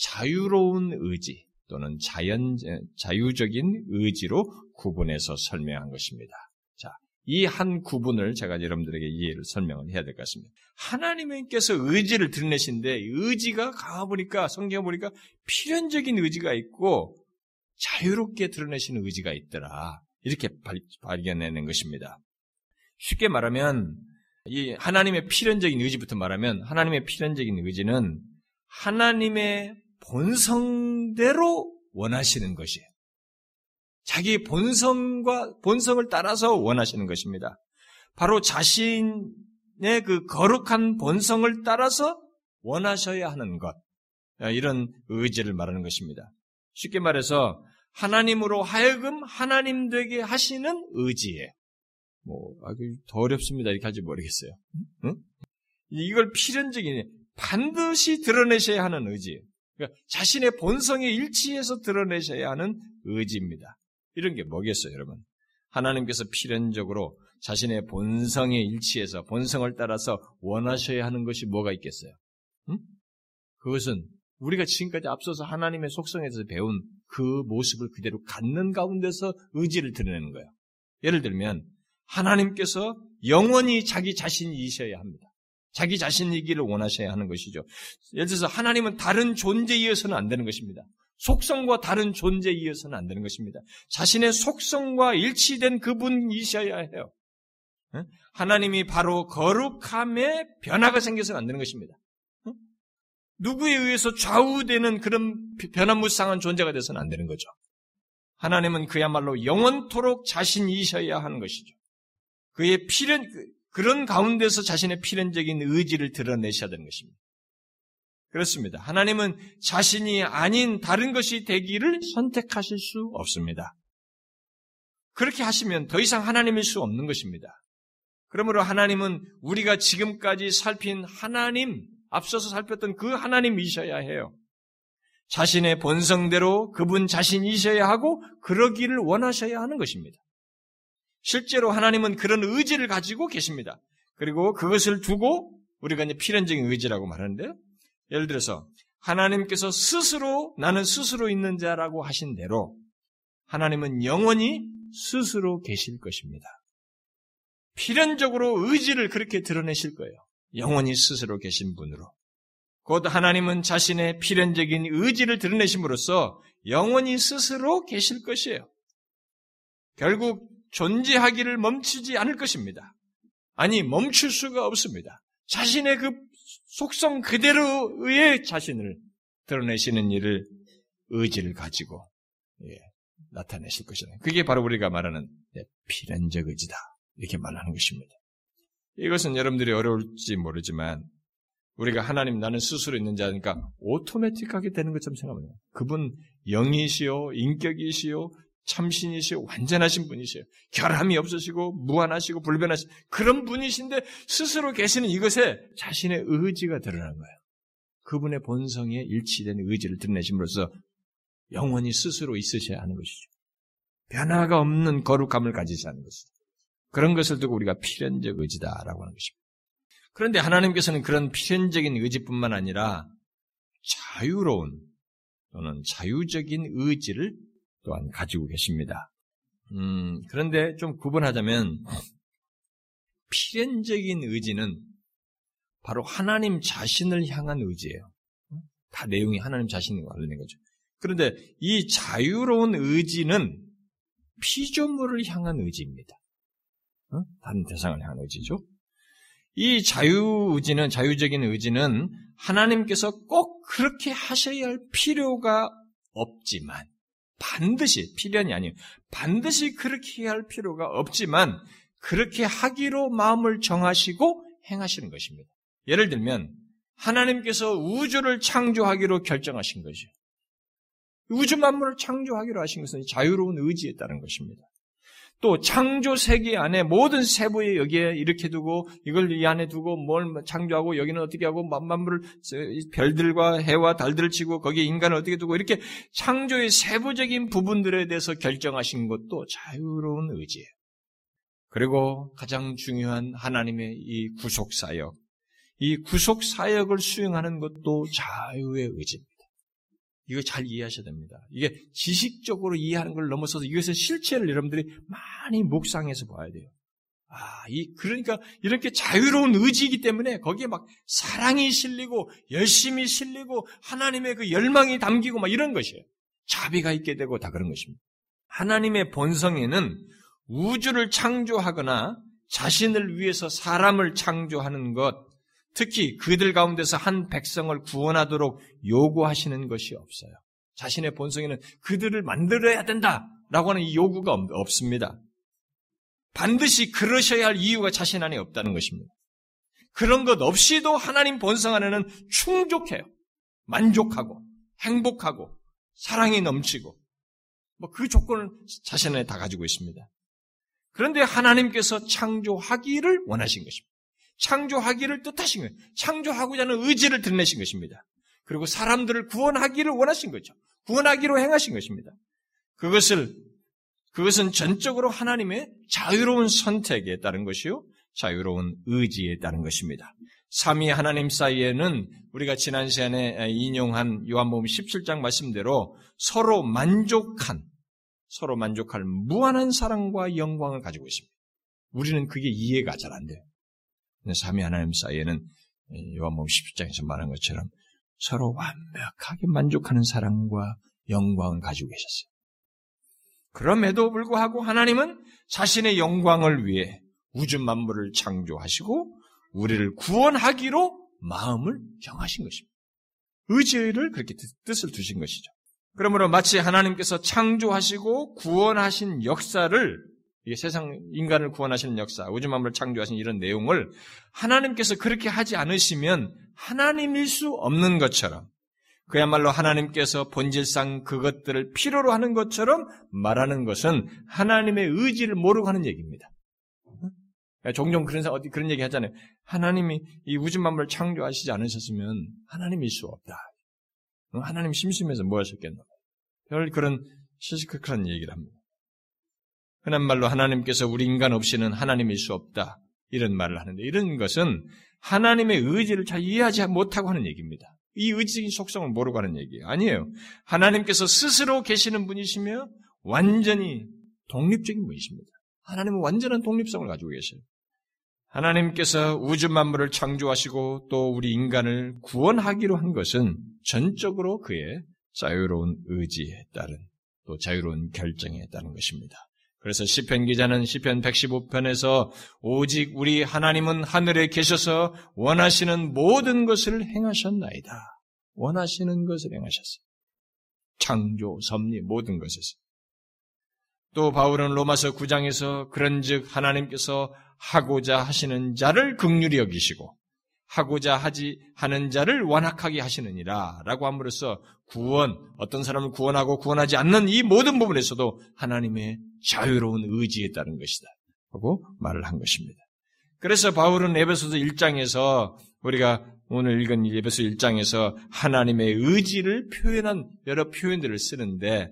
자유로운 의지 또는 자연, 자유적인 의지로 구분해서 설명한 것입니다. 자, 이 한 구분을 제가 여러분들에게 이해를 설명을 해야 될 것 같습니다. 하나님께서 의지를 드러내신데 의지가 가보니까 성경 보니까 필연적인 의지가 있고 자유롭게 드러내시는 의지가 있더라. 이렇게 발견해낸 것입니다. 쉽게 말하면 이 하나님의 필연적인 의지부터 말하면 하나님의 필연적인 의지는 하나님의 본성대로 원하시는 것이에요. 자기 본성과 본성을 따라서 원하시는 것입니다. 바로 자신의 그 거룩한 본성을 따라서 원하셔야 하는 것. 이런 의지를 말하는 것입니다. 쉽게 말해서 하나님으로 하여금 하나님 되게 하시는 의지예요. 뭐, 아, 더 어렵습니다. 이렇게 할지 모르겠어요. 응? 이걸 필연적인, 반드시 드러내셔야 하는 의지예요. 그러니까 자신의 본성에 일치해서 드러내셔야 하는 의지입니다. 이런 게 뭐겠어요, 여러분? 하나님께서 필연적으로 자신의 본성에 일치해서 본성을 따라서 원하셔야 하는 것이 뭐가 있겠어요? 응? 그것은 우리가 지금까지 앞서서 하나님의 속성에서 배운 그 모습을 그대로 갖는 가운데서 의지를 드러내는 거예요. 예를 들면 하나님께서 영원히 자기 자신이셔야 합니다. 자기 자신이기를 원하셔야 하는 것이죠. 예를 들어서 하나님은 다른 존재에 이어서는 안 되는 것입니다. 속성과 다른 존재에 이어서는 안 되는 것입니다. 자신의 속성과 일치된 그분이셔야 해요. 하나님이 바로 거룩함에 변화가 생겨서는 안 되는 것입니다. 누구에 의해서 좌우되는 그런 변화무쌍한 존재가 돼서는 안 되는 거죠. 하나님은 그야말로 영원토록 자신이셔야 하는 것이죠. 그의 필연, 그런 가운데서 자신의 필연적인 의지를 드러내셔야 되는 것입니다. 그렇습니다. 하나님은 자신이 아닌 다른 것이 되기를 선택하실 수 없습니다. 그렇게 하시면 더 이상 하나님일 수 없는 것입니다. 그러므로 하나님은 우리가 지금까지 살핀 하나님, 앞서서 살폈던 그 하나님이셔야 해요. 자신의 본성대로 그분 자신이셔야 하고 그러기를 원하셔야 하는 것입니다. 실제로 하나님은 그런 의지를 가지고 계십니다. 그리고 그것을 두고 우리가 이제 필연적인 의지라고 말하는데요. 예를 들어서 하나님께서 스스로 나는 스스로 있는 자라고 하신 대로 하나님은 영원히 스스로 계실 것입니다. 필연적으로 의지를 그렇게 드러내실 거예요. 영원히 스스로 계신 분으로. 곧 하나님은 자신의 필연적인 의지를 드러내심으로써 영원히 스스로 계실 것이에요. 결국 존재하기를 멈추지 않을 것입니다. 아니, 멈출 수가 없습니다. 자신의 그 속성 그대로의 자신을 드러내시는 일을 의지를 가지고 예, 나타내실 것이다. 그게 바로 우리가 말하는 예, 필연적 의지다. 이렇게 말하는 것입니다. 이것은 여러분들이 어려울지 모르지만 우리가 하나님 나는 스스로 있는 자니까 오토매틱하게 되는 것처럼 생각합니다. 그분 영이시요 인격이시요 참신이시고 완전하신 분이세요. 결함이 없으시고 무한하시고 불변하신 그런 분이신데 스스로 계시는 이것에 자신의 의지가 드러난 거예요. 그분의 본성에 일치된 의지를 드러내심으로써 영원히 스스로 있으셔야 하는 것이죠. 변화가 없는 거룩함을 가지셔야 하는 것이죠. 그런 것을 두고 우리가 필연적 의지다라고 하는 것입니다. 그런데 하나님께서는 그런 필연적인 의지뿐만 아니라 자유로운 또는 자유적인 의지를 또한 가지고 계십니다. 음, 그런데 좀 구분하자면 필연적인 의지는 바로 하나님 자신을 향한 의지예요. 다 내용이 하나님 자신과 관련된 거죠. 그런데 이 자유로운 의지는 피조물을 향한 의지입니다. 어? 다른 대상을 향한 의지죠. 이 자유 의지는, 자유적인 의지는 하나님께서 꼭 그렇게 하셔야 할 필요가 없지만, 반드시, 필연이 아니에요. 반드시 그렇게 할 필요가 없지만, 그렇게 하기로 마음을 정하시고 행하시는 것입니다. 예를 들면, 하나님께서 우주를 창조하기로 결정하신 것이죠. 우주 만물을 창조하기로 하신 것은 자유로운 의지에 따른 것입니다. 또 창조 세계 안에 모든 세부에 여기에 이렇게 두고 이걸 이 안에 두고 뭘 창조하고 여기는 어떻게 하고 만물을 별들과 해와 달들을 치고 거기에 인간을 어떻게 두고 이렇게 창조의 세부적인 부분들에 대해서 결정하신 것도 자유로운 의지예요. 그리고 가장 중요한 하나님의 이 구속 사역, 이 구속 사역을 수행하는 것도 자유의 의지입니다. 이거 잘 이해하셔야 됩니다. 이게 지식적으로 이해하는 걸 넘어서서 이것의 실체를 여러분들이 많이 묵상해서 봐야 돼요. 아, 이, 그러니까 이렇게 자유로운 의지이기 때문에 거기에 막 사랑이 실리고 열심히 실리고 하나님의 그 열망이 담기고 막 이런 것이에요. 자비가 있게 되고 다 그런 것입니다. 하나님의 본성에는 우주를 창조하거나 자신을 위해서 사람을 창조하는 것, 특히 그들 가운데서 한 백성을 구원하도록 요구하시는 것이 없어요. 자신의 본성에는 그들을 만들어야 된다라고 하는 이 요구가 없습니다. 반드시 그러셔야 할 이유가 자신 안에 없다는 것입니다. 그런 것 없이도 하나님 본성 안에는 충족해요. 만족하고 행복하고 사랑이 넘치고 뭐 그 조건을 자신 안에 다 가지고 있습니다. 그런데 하나님께서 창조하기를 원하신 것입니다. 창조하기를 뜻하신 거예요. 창조하고자 하는 의지를 드러내신 것입니다. 그리고 사람들을 구원하기를 원하신 거죠. 구원하기로 행하신 것입니다. 그것을 그것은 전적으로 하나님의 자유로운 선택에 따른 것이요. 자유로운 의지에 따른 것입니다. 삼위 하나님 사이에는 우리가 지난 시간에 인용한 요한복음 17장 말씀대로 서로 만족한 서로 만족할 무한한 사랑과 영광을 가지고 있습니다. 우리는 그게 이해가 잘 안 돼요. 삼위 하나님 사이에는 요한복음 17장에서 말한 것처럼 서로 완벽하게 만족하는 사랑과 영광을 가지고 계셨어요. 그럼에도 불구하고 하나님은 자신의 영광을 위해 우주 만물을 창조하시고 우리를 구원하기로 마음을 정하신 것입니다. 의지를 그렇게 뜻을 두신 것이죠. 그러므로 마치 하나님께서 창조하시고 구원하신 역사를 이게 세상 인간을 구원하시는 역사, 우주 만물을 창조하신 이런 내용을 하나님께서 그렇게 하지 않으시면 하나님일 수 없는 것처럼 그야말로 하나님께서 본질상 그것들을 필요로 하는 것처럼 말하는 것은 하나님의 의지를 모르고 하는 얘기입니다. 종종 그런 사 어디 그런 얘기 하잖아요. 하나님이 이 우주 만물을 창조하시지 않으셨으면 하나님일 수 없다. 하나님 심심해서 뭐 하셨겠나? 별 그런 시시크 그런 얘기를 합니다. 흔한 말로 하나님께서 우리 인간 없이는 하나님일 수 없다. 이런 말을 하는데 이런 것은 하나님의 의지를 잘 이해하지 못하고 하는 얘기입니다. 이 의지적인 속성을 모르고 하는 얘기예요. 아니에요. 하나님께서 스스로 계시는 분이시며 완전히 독립적인 분이십니다. 하나님은 완전한 독립성을 가지고 계셔요. 하나님께서 우주 만물을 창조하시고 또 우리 인간을 구원하기로 한 것은 전적으로 그의 자유로운 의지에 따른 또 자유로운 결정에 따른 것입니다. 그래서 시편 기자는 시편 115편에서 오직 우리 하나님은 하늘에 계셔서 원하시는 모든 것을 행하셨나이다. 원하시는 것을 행하셨어요. 창조, 섭리, 모든 것에서. 또 바울은 로마서 9장에서 그런즉 하나님께서 하고자 하시는 자를 극률히 여기시고 하고자 하지 하는 자를 완악하게 하시느니라 라고 함으로써 구원, 어떤 사람을 구원하고 구원하지 않는 이 모든 부분에서도 하나님의 자유로운 의지에 따른 것이다. 하고 말을 한 것입니다. 그래서 바울은 에베소서 1장에서 우리가 오늘 읽은 에베소 1장에서 하나님의 의지를 표현한 여러 표현들을 쓰는데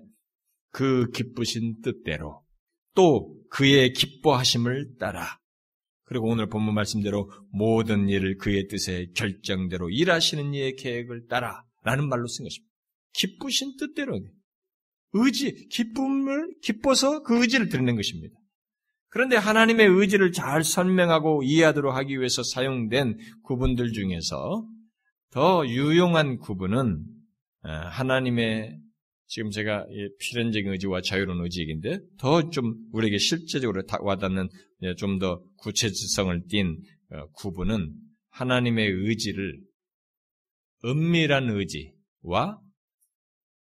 그 기쁘신 뜻대로 또 그의 기뻐하심을 따라 그리고 오늘 본문 말씀대로 모든 일을 그의 뜻에 결정대로 일하시는 이의 계획을 따라 라는 말로 쓴 것입니다. 기쁘신 뜻대로 의지, 기쁨을 기뻐서 그 의지를 드리는 것입니다. 그런데 하나님의 의지를 잘 설명하고 이해하도록 하기 위해서 사용된 구분들 중에서 더 유용한 구분은 어, 하나님의 지금 제가 필연적인 의지와 자유로운 의지 얘기인데 더 좀 우리에게 실제적으로 와닿는 예, 좀더 구체성을 띤 어, 구분은 하나님의 의지를 은밀한 의지와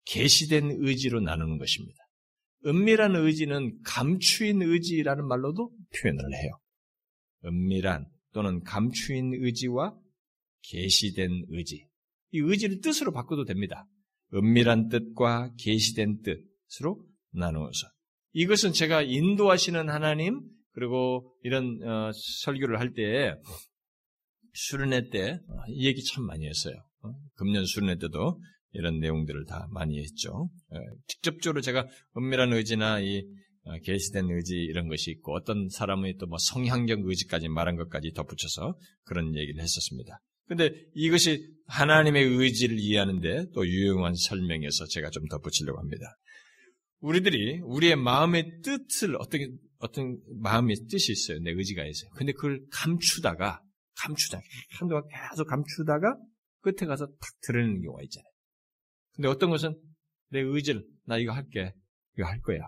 계시된 의지로 나누는 것입니다. 은밀한 의지는 감추인 의지라는 말로도 표현을 해요. 은밀한 또는 감추인 의지와 계시된 의지. 이 의지를 뜻으로 바꿔도 됩니다. 은밀한 뜻과 계시된 뜻으로 나누어서 이것은 제가 인도하시는 하나님 그리고 이런 어, 설교를 할 때 수련회 때이 어, 얘기 참 많이 했어요. 어? 금년 수련회 때도 이런 내용들을 다 많이 했죠. 어, 직접적으로 제가 은밀한 의지나 이 어, 계시된 의지 이런 것이 있고 어떤 사람의 또 뭐 성향적 의지까지 말한 것까지 덧붙여서 그런 얘기를 했었습니다. 근데 이것이 하나님의 의지를 이해하는데 또 유용한 설명에서 제가 좀 덧붙이려고 합니다. 우리들이 우리의 마음의 뜻을 어떻게 어떤 마음의 뜻이 있어요. 내 의지가 있어요. 근데 그걸 감추다가 감추다 한동안 계속 감추다가 끝에 가서 탁 드러내는 경우가 있잖아요. 근데 어떤 것은 내 의지를 나 이거 할게 이거 할 거야.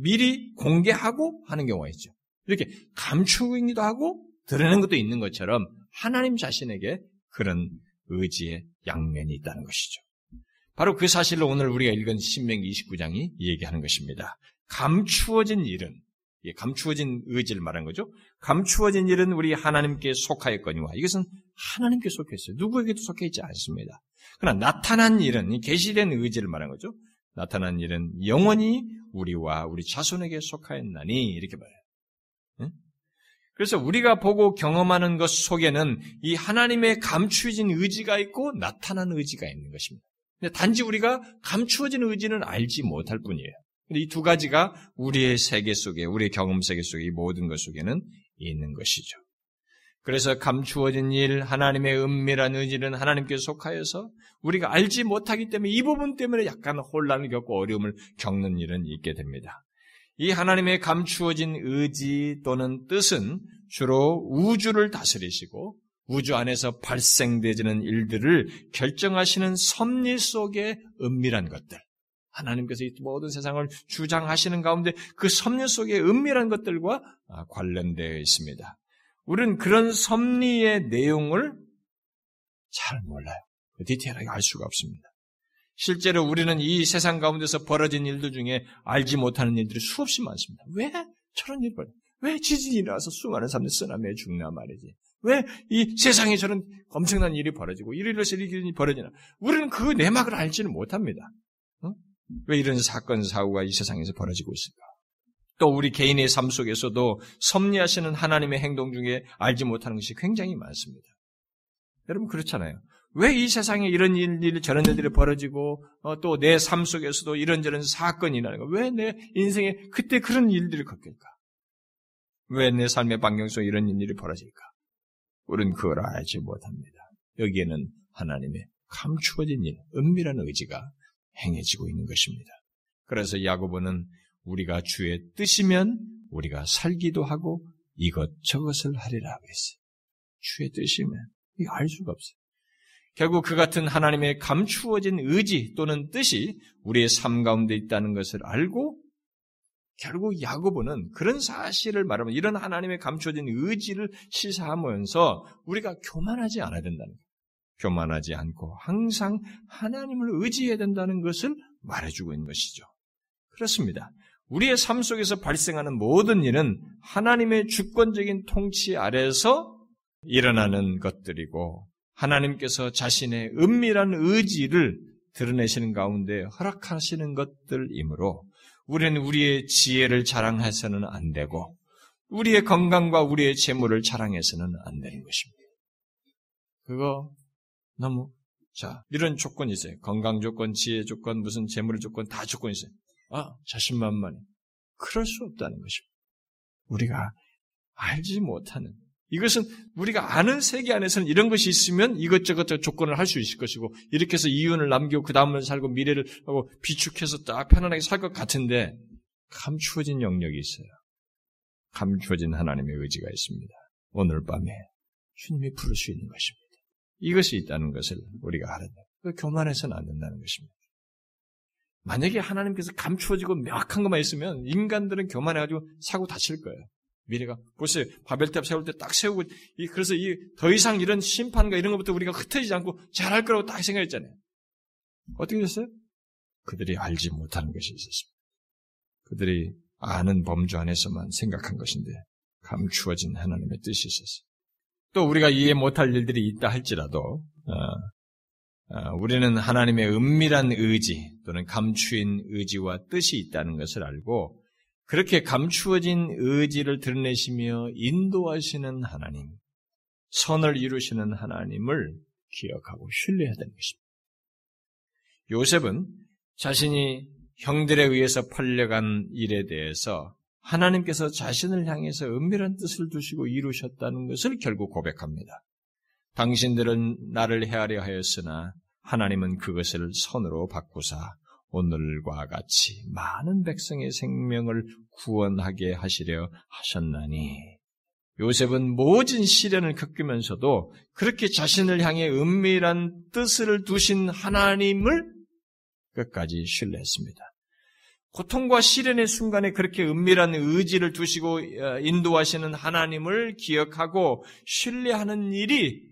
미리 공개하고 하는 경우가 있죠. 이렇게 감추기도 하고 드러내는 것도 있는 것처럼 하나님 자신에게 그런 의지의 양면이 있다는 것이죠. 바로 그 사실을 오늘 우리가 읽은 신명기 29장이 얘기하는 것입니다. 감추어진 일은 감추어진 의지를 말한 거죠. 감추어진 일은 우리 하나님께 속하였거니와 이것은 하나님께 속해 있어요. 누구에게도 속해 있지 않습니다. 그러나 나타난 일은 계시된 의지를 말한 거죠. 나타난 일은 영원히 우리와 우리 자손에게 속하였나니 이렇게 말해요. 그래서 우리가 보고 경험하는 것 속에는 이 하나님의 감추어진 의지가 있고 나타난 의지가 있는 것입니다. 단지 우리가 감추어진 의지는 알지 못할 뿐이에요. 이두 가지가 우리의 세계 속에, 우리의 경험 세계 속에 이 모든 것 속에는 있는 것이죠. 그래서 감추어진 일, 하나님의 은밀한 의지는 하나님께 속하여서 우리가 알지 못하기 때문에 이 부분 때문에 약간 혼란을 겪고 어려움을 겪는 일은 있게 됩니다. 이 하나님의 감추어진 의지 또는 뜻은 주로 우주를 다스리시고 우주 안에서 발생되지는 일들을 결정하시는 섭리 속의 은밀한 것들. 하나님께서 이 모든 세상을 주장하시는 가운데 그 섭리 속의 은밀한 것들과 관련되어 있습니다. 우리는 그런 섭리의 내용을 잘 몰라요. 디테일하게 알 수가 없습니다. 실제로 우리는 이 세상 가운데서 벌어진 일들 중에 알지 못하는 일들이 수없이 많습니다. 왜 저런 일을 왜 지진이 일어나서 수많은 사람들이 쓰나매 죽나 말이지. 왜 이 세상에 저런 엄청난 일이 벌어지고 이일로서 이런 일이 벌어지나. 우리는 그 내막을 알지는 못합니다. 어? 왜 이런 사건, 사고가 이 세상에서 벌어지고 있을까? 또 우리 개인의 삶 속에서도 섭리하시는 하나님의 행동 중에 알지 못하는 것이 굉장히 많습니다. 여러분 그렇잖아요. 왜 이 세상에 이런 일들이 저런 일들이 벌어지고 어, 또내 삶 속에서도 이런저런 사건이 나는 거? 왜 내 인생에 그때 그런 일들이 겪을까? 왜 내 삶의 반경 속에 이런 일들이 벌어질까? 우리는 그걸 알지 못합니다. 여기에는 하나님의 감추어진 일, 은밀한 의지가 행해지고 있는 것입니다. 그래서 야고보는 우리가 주의 뜻이면 우리가 살기도 하고 이것 저것을 하리라 하고 있어요. 주의 뜻이면 이거 알 수가 없어요. 결국 그 같은 하나님의 감추어진 의지 또는 뜻이 우리의 삶 가운데 있다는 것을 알고 결국 야고보는 그런 사실을 말하면 이런 하나님의 감추어진 의지를 시사하면서 우리가 교만하지 않아야 된다는 거예요. 교만하지 않고 항상 하나님을 의지해야 된다는 것을 말해주고 있는 것이죠. 그렇습니다. 우리의 삶 속에서 발생하는 모든 일은 하나님의 주권적인 통치 아래서 일어나는 것들이고 하나님께서 자신의 은밀한 의지를 드러내시는 가운데 허락하시는 것들이므로 우리는 우리의 지혜를 자랑해서는 안 되고 우리의 건강과 우리의 재물을 자랑해서는 안 되는 것입니다. 그거 너무 자 이런 조건이 있어요. 건강 조건, 지혜 조건, 무슨 재물 조건 다 조건이 있어요. 아 자신만만이 그럴 수 없다는 것입니다. 우리가 알지 못하는 이것은 우리가 아는 세계 안에서는 이런 것이 있으면 이것저것 조건을 할 수 있을 것이고 이렇게 해서 이윤을 남기고 그 다음을 살고 미래를 하고 비축해서 딱 편안하게 살 것 같은데 감추어진 영역이 있어요. 감추어진 하나님의 의지가 있습니다. 오늘 밤에 주님이 부를 수 있는 것입니다. 이것이 있다는 것을 우리가 알아야 돼요. 그 교만해서는 안 된다는 것입니다. 만약에 하나님께서 감추어지고 명확한 것만 있으면 인간들은 교만해가지고 사고 다칠 거예요. 미래가 보세요. 바벨탑 세울 때 딱 세우고 그래서 이 더 이상 이런 심판과 이런 것부터 우리가 흩어지지 않고 잘할 거라고 딱 생각했잖아요. 어떻게 됐어요? 그들이 알지 못하는 것이 있었습니다. 그들이 아는 범주 안에서만 생각한 것인데 감추어진 하나님의 뜻이 있었어요. 또 우리가 이해 못할 일들이 있다 할지라도 어, 어, 우리는 하나님의 은밀한 의지 또는 감추인 의지와 뜻이 있다는 것을 알고 그렇게 감추어진 의지를 드러내시며 인도하시는 하나님, 선을 이루시는 하나님을 기억하고 신뢰해야 되는 것입니다. 요셉은 자신이 형들에 의해서 팔려간 일에 대해서 하나님께서 자신을 향해서 은밀한 뜻을 두시고 이루셨다는 것을 결국 고백합니다. 당신들은 나를 헤아려 하였으나 하나님은 그것을 선으로 바꾸사 오늘과 같이 많은 백성의 생명을 구원하게 하시려 하셨나니 요셉은 모진 시련을 겪으면서도 그렇게 자신을 향해 은밀한 뜻을 두신 하나님을 끝까지 신뢰했습니다. 고통과 시련의 순간에 그렇게 은밀한 의지를 두시고 어, 인도하시는 하나님을 기억하고 신뢰하는 일이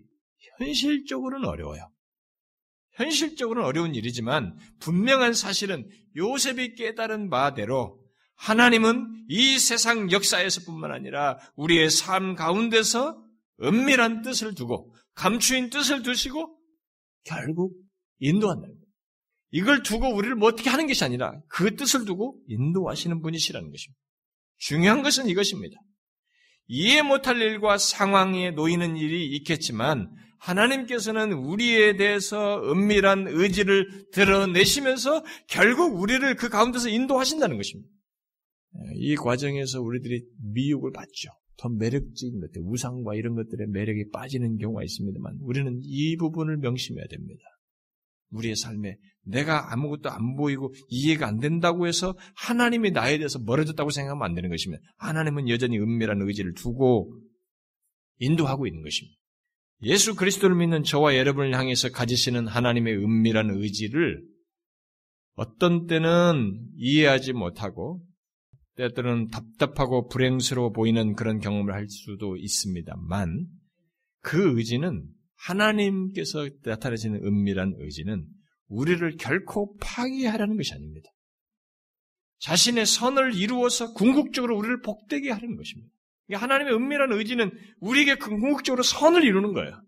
현실적으로는 어려워요. 현실적으로는 어려운 일이지만 분명한 사실은 요셉이 깨달은 바대로 하나님은 이 세상 역사에서뿐만 아니라 우리의 삶 가운데서 은밀한 뜻을 두고 감추인 뜻을 두시고 결국 인도한다는 거예요. 이걸 두고 우리를 뭐 어떻게 하는 것이 아니라 그 뜻을 두고 인도하시는 분이시라는 것입니다. 중요한 것은 이것입니다. 이해 못할 일과 상황에 놓이는 일이 있겠지만 하나님께서는 우리에 대해서 은밀한 의지를 드러내시면서 결국 우리를 그 가운데서 인도하신다는 것입니다. 이 과정에서 우리들이 미혹을 받죠. 더 매력적인 것들, 우상과 이런 것들의 매력에 빠지는 경우가 있습니다만 우리는 이 부분을 명심해야 됩니다. 우리의 삶에 내가 아무것도 안 보이고 이해가 안 된다고 해서 하나님이 나에 대해서 멀어졌다고 생각하면 안 되는 것이면 하나님은 여전히 은밀한 의지를 두고 인도하고 있는 것입니다. 예수 그리스도를 믿는 저와 여러분을 향해서 가지시는 하나님의 은밀한 의지를 어떤 때는 이해하지 못하고 때때는 답답하고 불행스러워 보이는 그런 경험을 할 수도 있습니다만 그 의지는 하나님께서 나타내시는 은밀한 의지는 우리를 결코 파괴하라는 것이 아닙니다. 자신의 선을 이루어서 궁극적으로 우리를 복되게 하는 것입니다. 하나님의 은밀한 의지는 우리에게 궁극적으로 선을 이루는 거예요.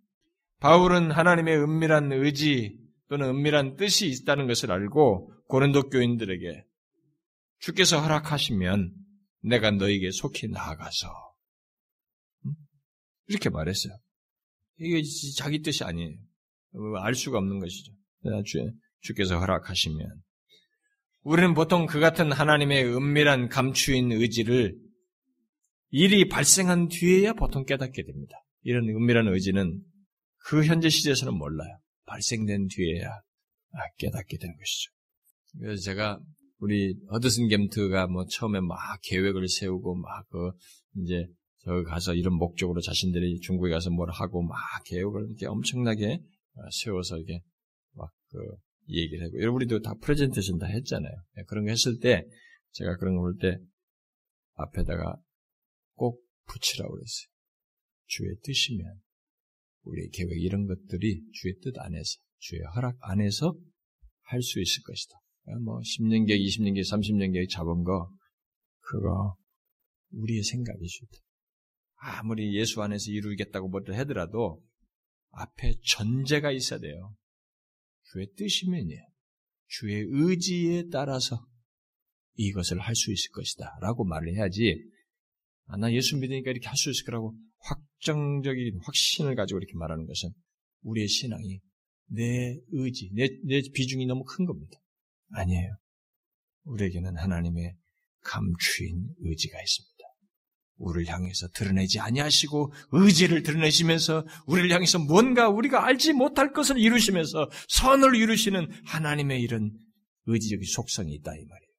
바울은 하나님의 은밀한 의지 또는 은밀한 뜻이 있다는 것을 알고 고린도 교인들에게 주께서 허락하시면 내가 너에게 속히 나아가서 이렇게 말했어요. 이게 자기 뜻이 아니에요. 알 수가 없는 것이죠. 주, 주께서 허락하시면 우리는 보통 그 같은 하나님의 은밀한 감추인 의지를 일이 발생한 뒤에야 보통 깨닫게 됩니다. 이런 은밀한 의지는 그 현재 시대에서는 몰라요. 발생된 뒤에야 깨닫게 되는 것이죠. 그래서 제가 우리 허드슨 겜트가 뭐 처음에 막 계획을 세우고 막 그 이제 저 가서 이런 목적으로 자신들이 중국에 가서 뭘 하고 막 계획을 이렇게 엄청나게 세워서 이게 막 그 얘기를 하고 여러분들도 다 프레젠테이션 다 했잖아요. 예, 그런 거 했을 때 제가 그런 거 볼 때 앞에다가 꼭 붙이라고 그랬어요. 주의 뜻이면 우리의 계획 이런 것들이 주의 뜻 안에서 주의 허락 안에서 할 수 있을 것이다. 뭐 10년 계획, 20년 계획, 30년 계획 잡은 거 그거 우리의 생각이죠. 아무리 예수 안에서 이루겠다고 뭐를 하더라도 앞에 전제가 있어야 돼요. 주의 뜻이면요. 주의 의지에 따라서 이것을 할 수 있을 것이다. 라고 말을 해야지, 아, 나 예수 믿으니까 이렇게 할 수 있을 거라고 확정적인 확신을 가지고 이렇게 말하는 것은 우리의 신앙이 내 의지, 내, 내 비중이 너무 큰 겁니다. 아니에요. 우리에게는 하나님의 감추인 의지가 있습니다. 우리를 향해서 드러내지 아니하시고 의지를 드러내시면서 우리를 향해서 뭔가 우리가 알지 못할 것을 이루시면서 선을 이루시는 하나님의 이런 의지적인 속성이 있다 이 말이에요.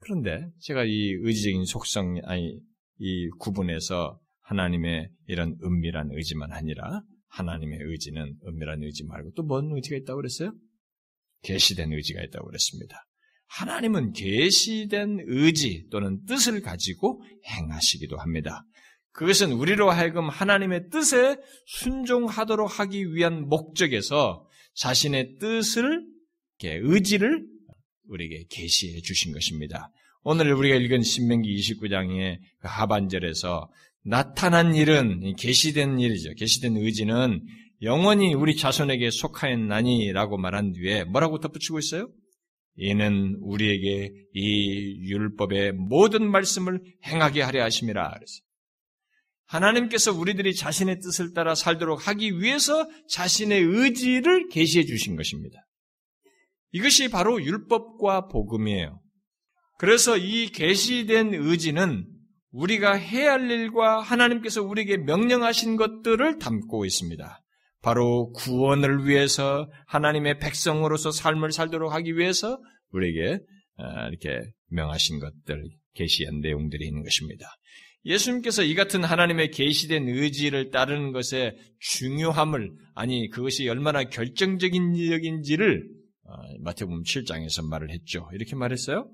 그런데 제가 이 의지적인 속성 아니 이 구분에서 하나님의 이런 은밀한 의지만 아니라 하나님의 의지는 은밀한 의지 말고 또 뭔 의지가 있다고 그랬어요? 계시된 의지가 있다고 그랬습니다. 하나님은 계시된 의지 또는 뜻을 가지고 행하시기도 합니다. 그것은 우리로 하여금 하나님의 뜻에 순종하도록 하기 위한 목적에서 자신의 뜻을 의지를 우리에게 계시해 주신 것입니다. 오늘 우리가 읽은 신명기 29장의 그 하반절에서 나타난 일은 계시된 일이죠. 계시된 의지는 영원히 우리 자손에게 속하였나니라고 말한 뒤에 뭐라고 덧붙이고 있어요? 이는 우리에게 이 율법의 모든 말씀을 행하게 하려 하심이라. 그랬어요. 하나님께서 우리들이 자신의 뜻을 따라 살도록 하기 위해서 자신의 의지를 계시해 주신 것입니다. 이것이 바로 율법과 복음이에요. 그래서 이 계시된 의지는 우리가 해야 할 일과 하나님께서 우리에게 명령하신 것들을 담고 있습니다. 바로 구원을 위해서 하나님의 백성으로서 삶을 살도록 하기 위해서 우리에게 아, 이렇게 명하신 것들, 계시한 내용들이 있는 것입니다. 예수님께서 이 같은 하나님의 계시된 의지를 따르는 것의 중요함을 아니 그것이 얼마나 결정적인 일인지를 아, 마태복음 7장에서 말을 했죠. 이렇게 말했어요.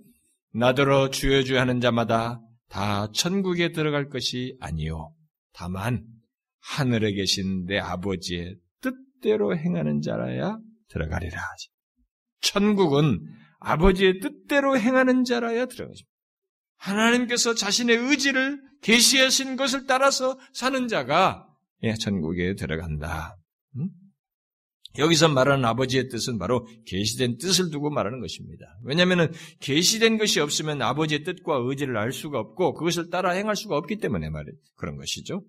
나더러 주여 주여 하는 자마다 다 천국에 들어갈 것이 아니요. 다만 하늘에 계신 내 아버지의 뜻대로 행하는 자라야 들어가리라 하지. 천국은 아버지의 뜻대로 행하는 자라야 들어가죠. 하나님께서 자신의 의지를 계시하신 것을 따라서 사는 자가 예, 천국에 들어간다. 음? 여기서 말하는 아버지의 뜻은 바로 계시된 뜻을 두고 말하는 것입니다. 왜냐하면 계시된 것이 없으면 아버지의 뜻과 의지를 알 수가 없고 그것을 따라 행할 수가 없기 때문에 말이 그런 것이죠.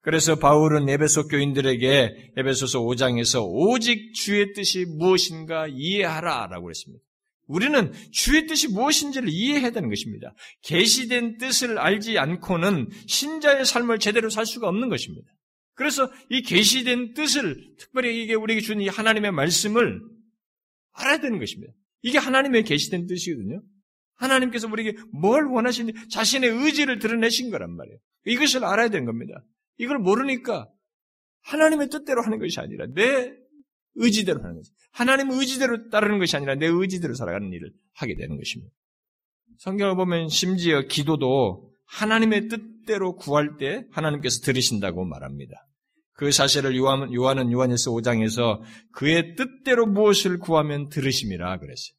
그래서 바울은 에베소 교인들에게 에베소서 5장에서 오직 주의 뜻이 무엇인가 이해하라라고 했습니다. 우리는 주의 뜻이 무엇인지를 이해해야 되는 것입니다. 계시된 뜻을 알지 않고는 신자의 삶을 제대로 살 수가 없는 것입니다. 그래서 이 계시된 뜻을 특별히 이게 우리에게 준 이 하나님의 말씀을 알아야 되는 것입니다. 이게 하나님의 계시된 뜻이거든요. 하나님께서 우리에게 뭘 원하시는지 자신의 의지를 드러내신 거란 말이에요. 이것을 알아야 되는 겁니다. 이걸 모르니까 하나님의 뜻대로 하는 것이 아니라 내 의지대로 하는 거지. 하나님 의지대로 따르는 것이 아니라 내 의지대로 살아가는 일을 하게 되는 것입니다. 성경을 보면 심지어 기도도 하나님의 뜻대로 구할 때 하나님께서 들으신다고 말합니다. 그 사실을 요한, 요한은 요한일서 5장에서 그의 뜻대로 무엇을 구하면 들으심이라 그랬어요.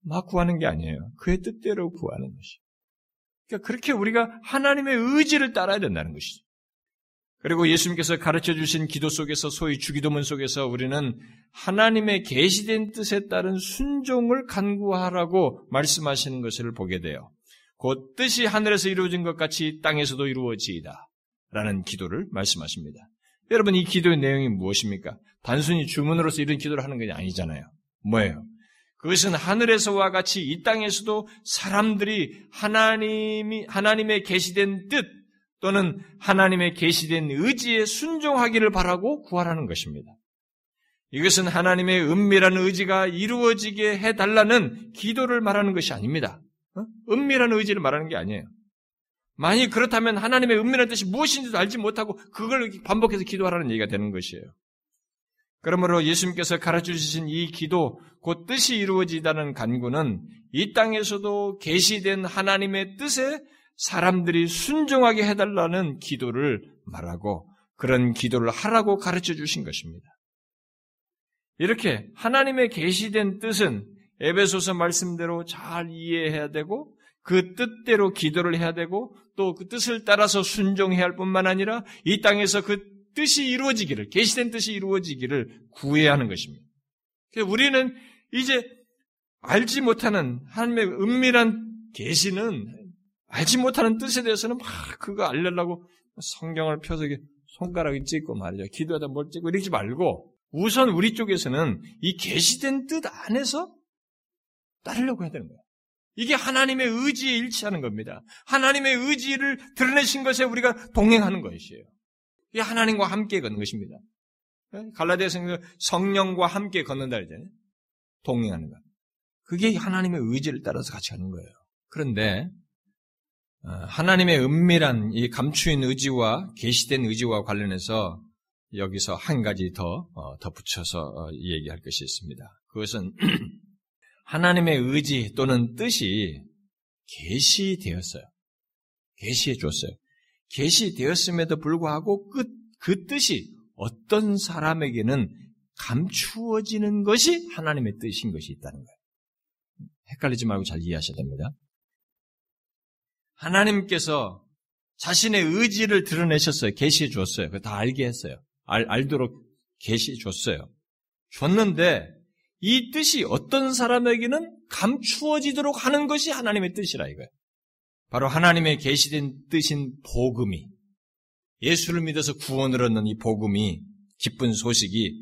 막 구하는 게 아니에요. 그의 뜻대로 구하는 것이. 그러니까 그렇게 우리가 하나님의 의지를 따라야 된다는 것이죠. 그리고 예수님께서 가르쳐 주신 기도 속에서 소위 주기도문 속에서 우리는 하나님의 계시된 뜻에 따른 순종을 간구하라고 말씀하시는 것을 보게 돼요. 곧 뜻이 하늘에서 이루어진 것 같이 땅에서도 이루어지이다. 라는 기도를 말씀하십니다. 여러분 이 기도의 내용이 무엇입니까? 단순히 주문으로서 이런 기도를 하는 게 아니잖아요. 뭐예요? 그것은 하늘에서와 같이 이 땅에서도 사람들이 하나님이 하나님의 계시된 뜻 또는 하나님의 계시된 의지에 순종하기를 바라고 구하라는 것입니다. 이것은 하나님의 은밀한 의지가 이루어지게 해달라는 기도를 말하는 것이 아닙니다. 어? 은밀한 의지를 말하는 게 아니에요. 만약 그렇다면 하나님의 은밀한 뜻이 무엇인지도 알지 못하고 그걸 반복해서 기도하라는 얘기가 되는 것이에요. 그러므로 예수님께서 가르쳐 주신 이 기도, 곧 뜻이 이루어지다는 간구는 이 땅에서도 계시된 하나님의 뜻에 사람들이 순종하게 해달라는 기도를 말하고 그런 기도를 하라고 가르쳐 주신 것입니다. 이렇게 하나님의 계시된 뜻은 에베소서 말씀대로 잘 이해해야 되고 그 뜻대로 기도를 해야 되고 또 그 뜻을 따라서 순종해야 할 뿐만 아니라 이 땅에서 그 뜻이 이루어지기를 계시된 뜻이 이루어지기를 구해야 하는 것입니다. 우리는 이제 알지 못하는 하나님의 은밀한 계시는 알지 못하는 뜻에 대해서는 막 그거 알려고 성경을 펴서 손가락을 찍고 말이죠. 기도하다 뭘 찍고 이러지 말고 우선 우리 쪽에서는 이 계시된 뜻 안에서 따르려고 해야 되는 거예요. 이게 하나님의 의지에 일치하는 겁니다. 하나님의 의지를 드러내신 것에 우리가 동행하는 것이에요. 이게 하나님과 함께 걷는 것입니다. 갈라디아서 성령과 함께 걷는다 그러잖아요. 동행하는 것. 그게 하나님의 의지를 따라서 같이 가는 거예요. 그런데 어, 하나님의 은밀한 이 감추인 의지와 계시된 의지와 관련해서 여기서 한 가지 더 어, 덧붙여서 어, 얘기할 것이 있습니다. 그것은 하나님의 의지 또는 뜻이 계시되었어요. 계시해 줬어요. 계시되었음에도 불구하고 그, 그 뜻이 어떤 사람에게는 감추어지는 것이 하나님의 뜻인 것이 있다는 거예요. 헷갈리지 말고 잘 이해하셔야 됩니다. 하나님께서 자신의 의지를 드러내셨어요. 계시해 줬어요. 다 알게 했어요. 알, 알도록 계시해 줬어요. 줬는데 이 뜻이 어떤 사람에게는 감추어지도록 하는 것이 하나님의 뜻이라 이거예요. 바로 하나님의 계시된 뜻인 복음이 예수를 믿어서 구원을 얻는 이 복음이 기쁜 소식이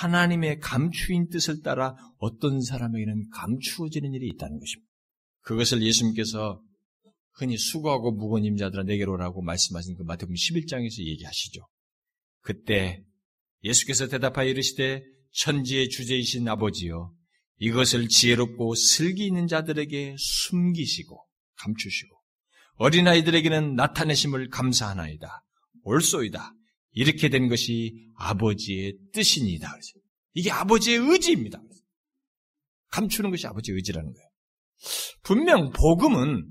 하나님의 감추인 뜻을 따라 어떤 사람에게는 감추어지는 일이 있다는 것입니다. 그것을 예수님께서 흔히 수고하고 무거운 임자들아 내게로 오라고 말씀하신 그 마태복음 11장에서 얘기하시죠. 그때 예수께서 대답하여 이르시되 천지의 주제이신 아버지여 이것을 지혜롭고 슬기 있는 자들에게 숨기시고 감추시고 어린아이들에게는 나타내심을 감사하나이다. 옳소이다. 이렇게 된 것이 아버지의 뜻이니다. 이게 아버지의 의지입니다. 감추는 것이 아버지의 의지라는 거예요. 분명 복음은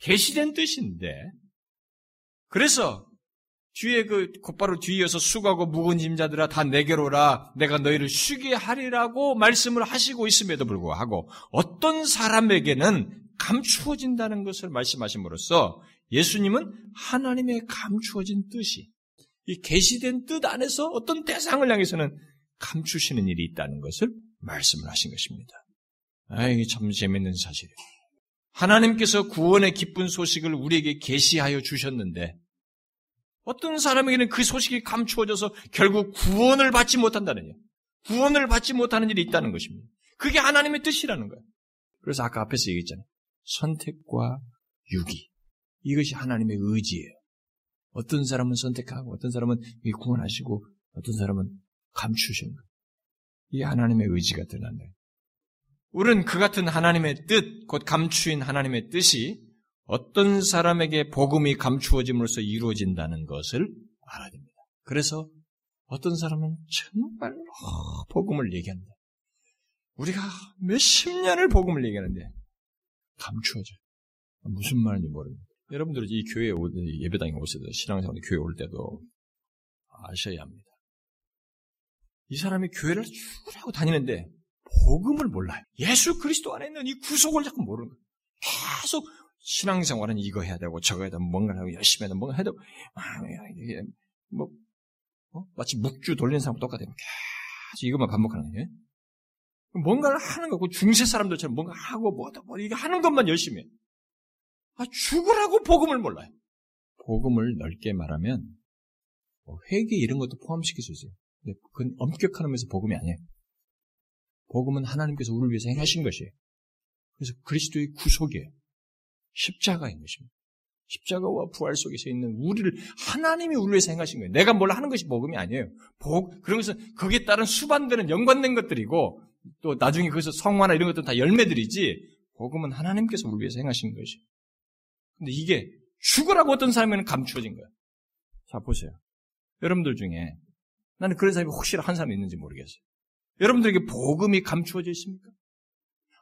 계시된 뜻인데 그래서 뒤에 그 곧바로 뒤이어서 수고하고 묵은 짐자들아 다 내게로 오라 내가 너희를 쉬게 하리라고 말씀을 하시고 있음에도 불구하고 어떤 사람에게는 감추어진다는 것을 말씀하심으로써 예수님은 하나님의 감추어진 뜻이 이 계시된 뜻 안에서 어떤 대상을 향해서는 감추시는 일이 있다는 것을 말씀을 하신 것입니다. 아, 이게 참 재밌는 사실이에요. 하나님께서 구원의 기쁜 소식을 우리에게 계시하여 주셨는데 어떤 사람에게는 그 소식이 감추어져서 결국 구원을 받지 못한다는 일, 구원을 받지 못하는 일이 있다는 것입니다. 그게 하나님의 뜻이라는 거예요. 그래서 아까 앞에서 얘기했잖아요. 선택과 유기. 이것이 하나님의 의지예요. 어떤 사람은 선택하고 어떤 사람은 구원하시고 어떤 사람은 감추시는 거예요. 이게 하나님의 의지가 드러난다. 우리는 그 같은 하나님의 뜻, 곧 감추인 하나님의 뜻이 어떤 사람에게 복음이 감추어짐으로써 이루어진다는 것을 알아야 됩니다. 그래서 어떤 사람은 정말로 복음을 얘기한다. 우리가 몇십 년을 복음을 얘기하는데 감추어져. 무슨 말인지 모릅니다. 여러분들이 이 교회에 오, 예배당에 오셔도 신앙생활 교회 올 때도 아셔야 합니다. 이 사람이 교회를 쭉 하고 다니는데 복음을 몰라요. 예수 그리스도 안에 있는 이 구속을 자꾸 모르는 거예요. 계속 신앙생활은 이거 해야 되고 저거 해야 되고 뭔가 하고 열심히 해야 되고 뭔가 아, 이게 뭐 어? 마치 묵주 돌리는 사람 똑같아요. 계속 이것만 반복하는 거예요. 뭔가를 하는 거고 중세 사람들처럼 뭔가 하고 뭐다 뭐 이게 하는 것만 열심히 해. 아, 죽으라고 복음을 몰라요. 복음을 넓게 말하면 뭐 회개 이런 것도 포함시킬 수 있어요. 근데 그건 엄격한 의미에서 복음이 아니에요. 복음은 하나님께서 우리를 위해서 행하신 것이에요. 그래서 그리스도의 구속이에요. 십자가인 것입니다. 십자가와 부활 속에서 있는 우리를 하나님이 우리를 행하신 거예요. 내가 뭘 하는 것이 복음이 아니에요. 복 그러면서 거기에 따른 수반되는 연관된 것들이고 또 나중에 거기서 성화나 이런 것들은 다 열매들이지 복음은 하나님께서 우리 위해서 행하신 것이. 근데 이게 죽으라고 어떤 사람에는 감추어진 거예요. 자 보세요. 여러분들 중에 나는 그런 사람이 혹시나 한 사람 있는지 모르겠어요. 여러분들에게 복음이 감추어져 있습니까?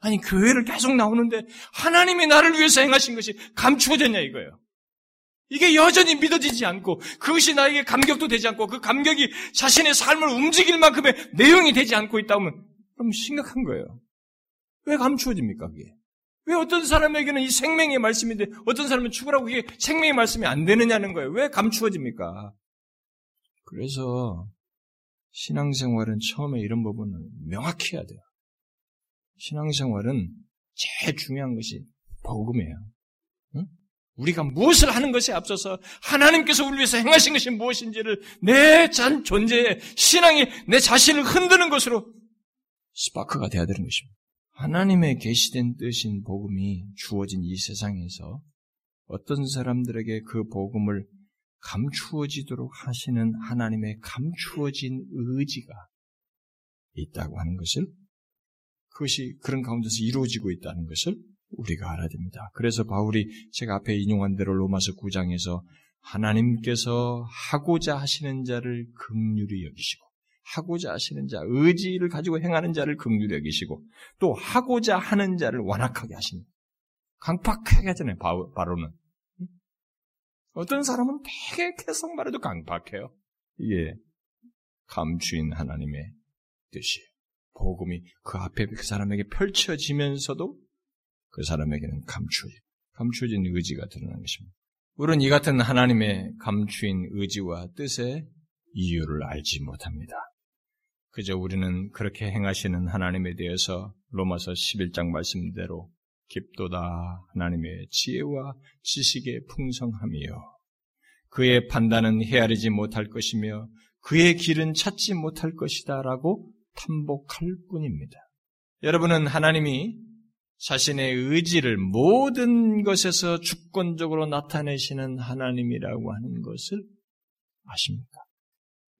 아니 교회를 계속 나오는데 하나님이 나를 위해서 행하신 것이 감추어졌냐 이거예요. 이게 여전히 믿어지지 않고 그것이 나에게 감격도 되지 않고 그 감격이 자신의 삶을 움직일 만큼의 내용이 되지 않고 있다면 그럼 심각한 거예요. 왜 감추어집니까 그게? 왜 어떤 사람에게는 이 생명의 말씀인데 어떤 사람은 죽으라고 이게 생명의 말씀이 안 되느냐는 거예요. 왜 감추어집니까? 그래서 신앙생활은 처음에 이런 부분을 명확히 해야 돼요. 신앙생활은 제일 중요한 것이 복음이에요. 응? 우리가 무엇을 하는 것에 앞서서 하나님께서 우리 위해서 행하신 것이 무엇인지를 내 잔 존재의 신앙이 내 자신을 흔드는 것으로 스파크가 되어야 되는 것입니다. 하나님의 계시된 뜻인 복음이 주어진 이 세상에서 어떤 사람들에게 그 복음을 감추어지도록 하시는 하나님의 감추어진 의지가 있다고 하는 것을 그것이 그런 가운데서 이루어지고 있다는 것을 우리가 알아야 됩니다. 그래서 바울이 제가 앞에 인용한 대로 로마서 9장에서 하나님께서 하고자 하시는 자를 극률히 여기시고 하고자 하시는 자, 의지를 가지고 행하는 자를 극률히 여기시고 또 하고자 하는 자를 완악하게 하십니다. 강팍하게 하잖아요. 바로는. 어떤 사람은 되게 개성 말해도 강팍해요. 이게 감추인 하나님의 뜻이에요. 복음이 그 앞에 그 사람에게 펼쳐지면서도 그 사람에게는 감추어진, 감추어진 의지가 드러난 것입니다. 우리는 이 같은 하나님의 감추인 의지와 뜻의 이유를 알지 못합니다. 그저 우리는 그렇게 행하시는 하나님에 대해서 로마서 11장 말씀대로 깊도다 하나님의 지혜와 지식의 풍성함이요. 그의 판단은 헤아리지 못할 것이며 그의 길은 찾지 못할 것이다 라고 탐복할 뿐입니다. 여러분은 하나님이 자신의 의지를 모든 것에서 주권적으로 나타내시는 하나님이라고 하는 것을 아십니까?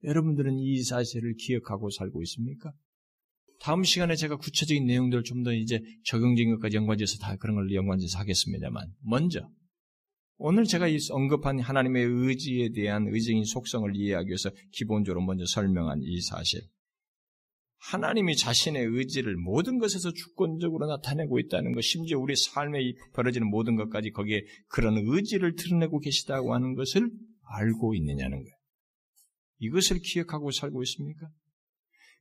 여러분들은 이 사실을 기억하고 살고 있습니까? 다음 시간에 제가 구체적인 내용들을 좀 더 이제 적용적인 것까지 연관지어서 다 그런 걸 연관지어서 하겠습니다만, 먼저, 오늘 제가 이 언급한 하나님의 의지에 대한 의적인 속성을 이해하기 위해서 기본적으로 먼저 설명한 이 사실. 하나님이 자신의 의지를 모든 것에서 주권적으로 나타내고 있다는 것, 심지어 우리 삶에 벌어지는 모든 것까지 거기에 그런 의지를 드러내고 계시다고 하는 것을 알고 있느냐는 거예요. 이것을 기억하고 살고 있습니까?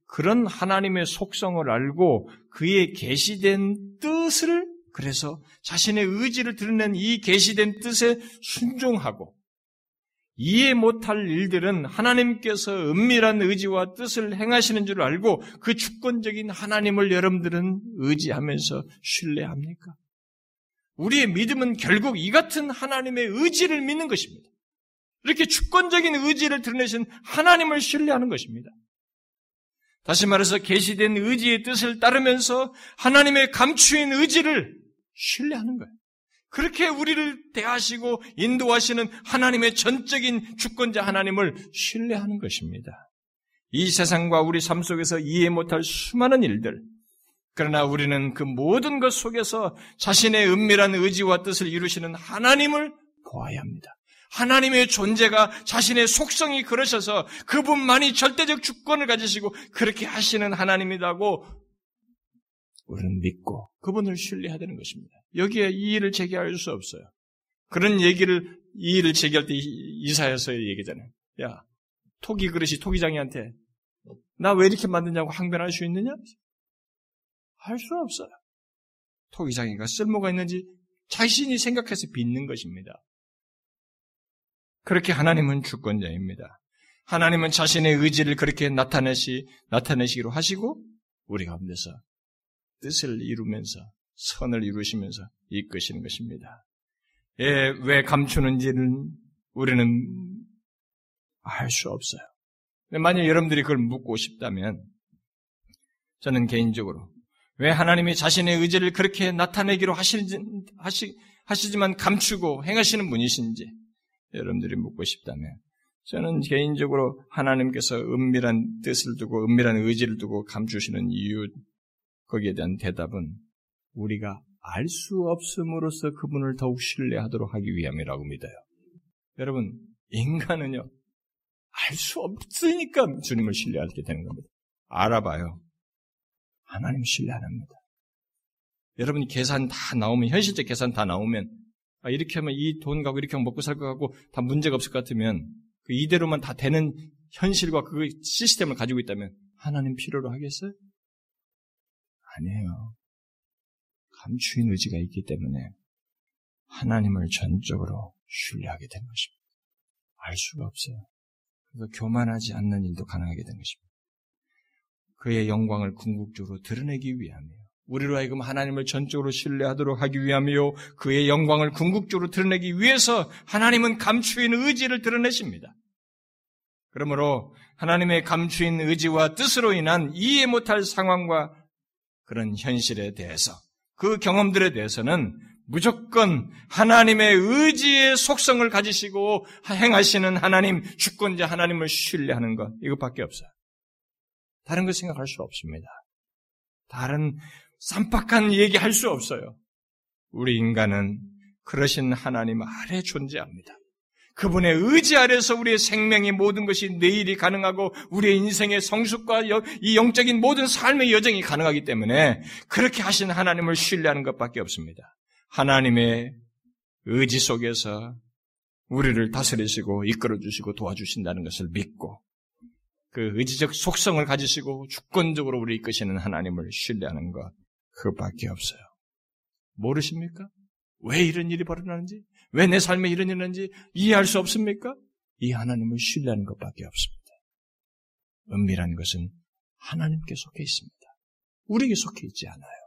그런 하나님의 속성을 알고 그의 계시된 뜻을 그래서 자신의 의지를 드러낸 이 계시된 뜻에 순종하고 이해 못할 일들은 하나님께서 은밀한 의지와 뜻을 행하시는 줄 알고 그 주권적인 하나님을 여러분들은 의지하면서 신뢰합니까? 우리의 믿음은 결국 이 같은 하나님의 의지를 믿는 것입니다. 이렇게 주권적인 의지를 드러내신 하나님을 신뢰하는 것입니다. 다시 말해서 계시된 의지의 뜻을 따르면서 하나님의 감추인 의지를 신뢰하는 거예요. 그렇게 우리를 대하시고 인도하시는 하나님의 전적인 주권자 하나님을 신뢰하는 것입니다. 이 세상과 우리 삶 속에서 이해 못할 수많은 일들, 그러나 우리는 그 모든 것 속에서 자신의 은밀한 의지와 뜻을 이루시는 하나님을 보아야 합니다. 하나님의 존재가 자신의 속성이 그러셔서 그분만이 절대적 주권을 가지시고 그렇게 하시는 하나님이라고 우리는 믿고 그분을 신뢰해야 되는 것입니다. 여기에 이의를 제기할 수 없어요. 그런 얘기를 이의를 제기할 때 이사야서의 얘기잖아요. 야 토기 그릇이 토기장이한테 나 왜 이렇게 만드냐고 항변할 수 있느냐? 할 수 없어요. 토기장이가 쓸모가 있는지 자신이 생각해서 빚는 것입니다. 그렇게 하나님은 주권자입니다. 하나님은 자신의 의지를 그렇게 나타내시, 나타내시기로 하시고, 우리 가운데서 뜻을 이루면서, 선을 이루시면서 이끄시는 것입니다. 예, 왜 감추는지는 우리는 알 수 없어요. 만약 여러분들이 그걸 묻고 싶다면, 저는 개인적으로, 왜 하나님이 자신의 의지를 그렇게 나타내기로 하시지, 하시, 하시지만 감추고 행하시는 분이신지, 여러분들이 묻고 싶다면 저는 개인적으로 하나님께서 은밀한 뜻을 두고 은밀한 의지를 두고 감추시는 이유 거기에 대한 대답은 우리가 알 수 없음으로써 그분을 더욱 신뢰하도록 하기 위함이라고 믿어요. 여러분 인간은요 알 수 없으니까 주님을 신뢰하게 되는 겁니다. 알아봐요. 하나님 신뢰 안 합니다. 여러분이 계산 다 나오면 현실적 계산 다 나오면 아, 이렇게 하면 이 돈 가고 이렇게 하면 먹고 살 것 같고 다 문제가 없을 것 같으면 그 이대로만 다 되는 현실과 그 시스템을 가지고 있다면 하나님 필요로 하겠어요? 아니에요. 감추인 의지가 있기 때문에 하나님을 전적으로 신뢰하게 된 것입니다. 알 수가 없어요. 그래서 교만하지 않는 일도 가능하게 된 것입니다. 그의 영광을 궁극적으로 드러내기 위함이에요. 우리로 하여금 하나님을 전적으로 신뢰하도록 하기 위함이요. 그의 영광을 궁극적으로 드러내기 위해서 하나님은 감추인 의지를 드러내십니다. 그러므로 하나님의 감추인 의지와 뜻으로 인한 이해 못할 상황과 그런 현실에 대해서 그 경험들에 대해서는 무조건 하나님의 의지의 속성을 가지시고 행하시는 하나님, 주권자 하나님을 신뢰하는 것, 이것밖에 없어요. 다른 거 생각할 수 없습니다. 다른 쌈박한 얘기 할 수 없어요. 우리 인간은 그러신 하나님 아래 존재합니다. 그분의 의지 아래서 우리의 생명의 모든 것이 내일이 가능하고 우리의 인생의 성숙과 이 영적인 모든 삶의 여정이 가능하기 때문에 그렇게 하신 하나님을 신뢰하는 것밖에 없습니다. 하나님의 의지 속에서 우리를 다스리시고 이끌어 주시고 도와주신다는 것을 믿고 그 의지적 속성을 가지시고 주권적으로 우리 이끄시는 하나님을 신뢰하는 것 그것밖에 없어요. 모르십니까? 왜 이런 일이 벌어나는지, 왜 내 삶에 이런 일이 있는지 이해할 수 없습니까? 이 하나님을 신뢰하는 것밖에 없습니다. 은밀한 것은 하나님께 속해 있습니다. 우리에게 속해 있지 않아요.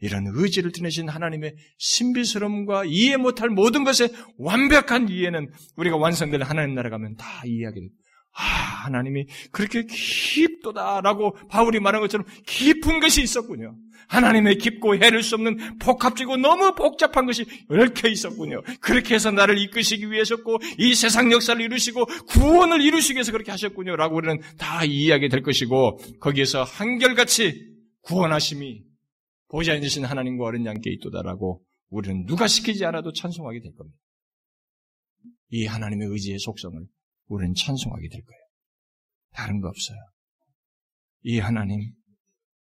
이런 의지를 드러내신 하나님의 신비스러움과 이해 못할 모든 것의 완벽한 이해는 우리가 완성된 하나님 나라 가면 다 이해하게 됩니다. 아, 하나님이 그렇게 깊도다라고 바울이 말한 것처럼 깊은 것이 있었군요. 하나님의 깊고 해를 수 없는 복합적이고 너무 복잡한 것이 얽혀 있었군요. 그렇게 해서 나를 이끄시기 위해서고 이 세상 역사를 이루시고 구원을 이루시기 위해서 그렇게 하셨군요. 라고 우리는 다 이해하게 될 것이고 거기에서 한결같이 구원하심이 보좌 앉으신 하나님과 어린 양께 있도다라고 우리는 누가 시키지 않아도 찬송하게 될 겁니다. 이 하나님의 의지의 속성을 우리는 찬송하게 될 거예요. 다른 거 없어요. 이 하나님,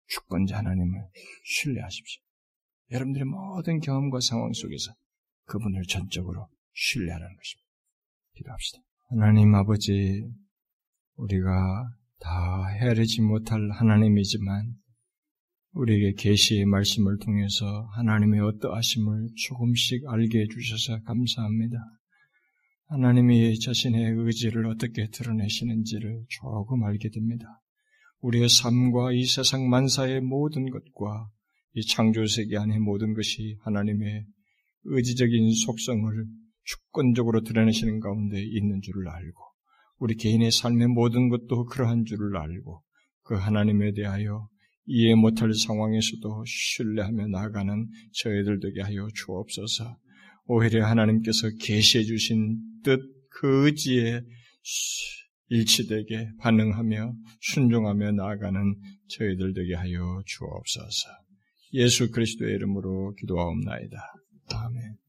주권자 하나님을 신뢰하십시오. 여러분들의 모든 경험과 상황 속에서 그분을 전적으로 신뢰하는 것입니다. 기도합시다. 하나님 아버지, 우리가 다 헤아리지 못할 하나님이지만 우리에게 계시의 말씀을 통해서 하나님의 어떠하심을 조금씩 알게 해주셔서 감사합니다. 하나님이 자신의 의지를 어떻게 드러내시는지를 조금 알게 됩니다. 우리의 삶과 이 세상 만사의 모든 것과 이 창조세계 안의 모든 것이 하나님의 의지적인 속성을 주권적으로 드러내시는 가운데 있는 줄을 알고 우리 개인의 삶의 모든 것도 그러한 줄을 알고 그 하나님에 대하여 이해 못할 상황에서도 신뢰하며 나아가는 저희들 되게 하여 주옵소서. 오히려 하나님께서 계시해 주신 뜻 그 의지에 일치되게 반응하며 순종하며 나아가는 저희들 되게 하여 주옵소서. 예수 그리스도의 이름으로 기도하옵나이다. 아멘.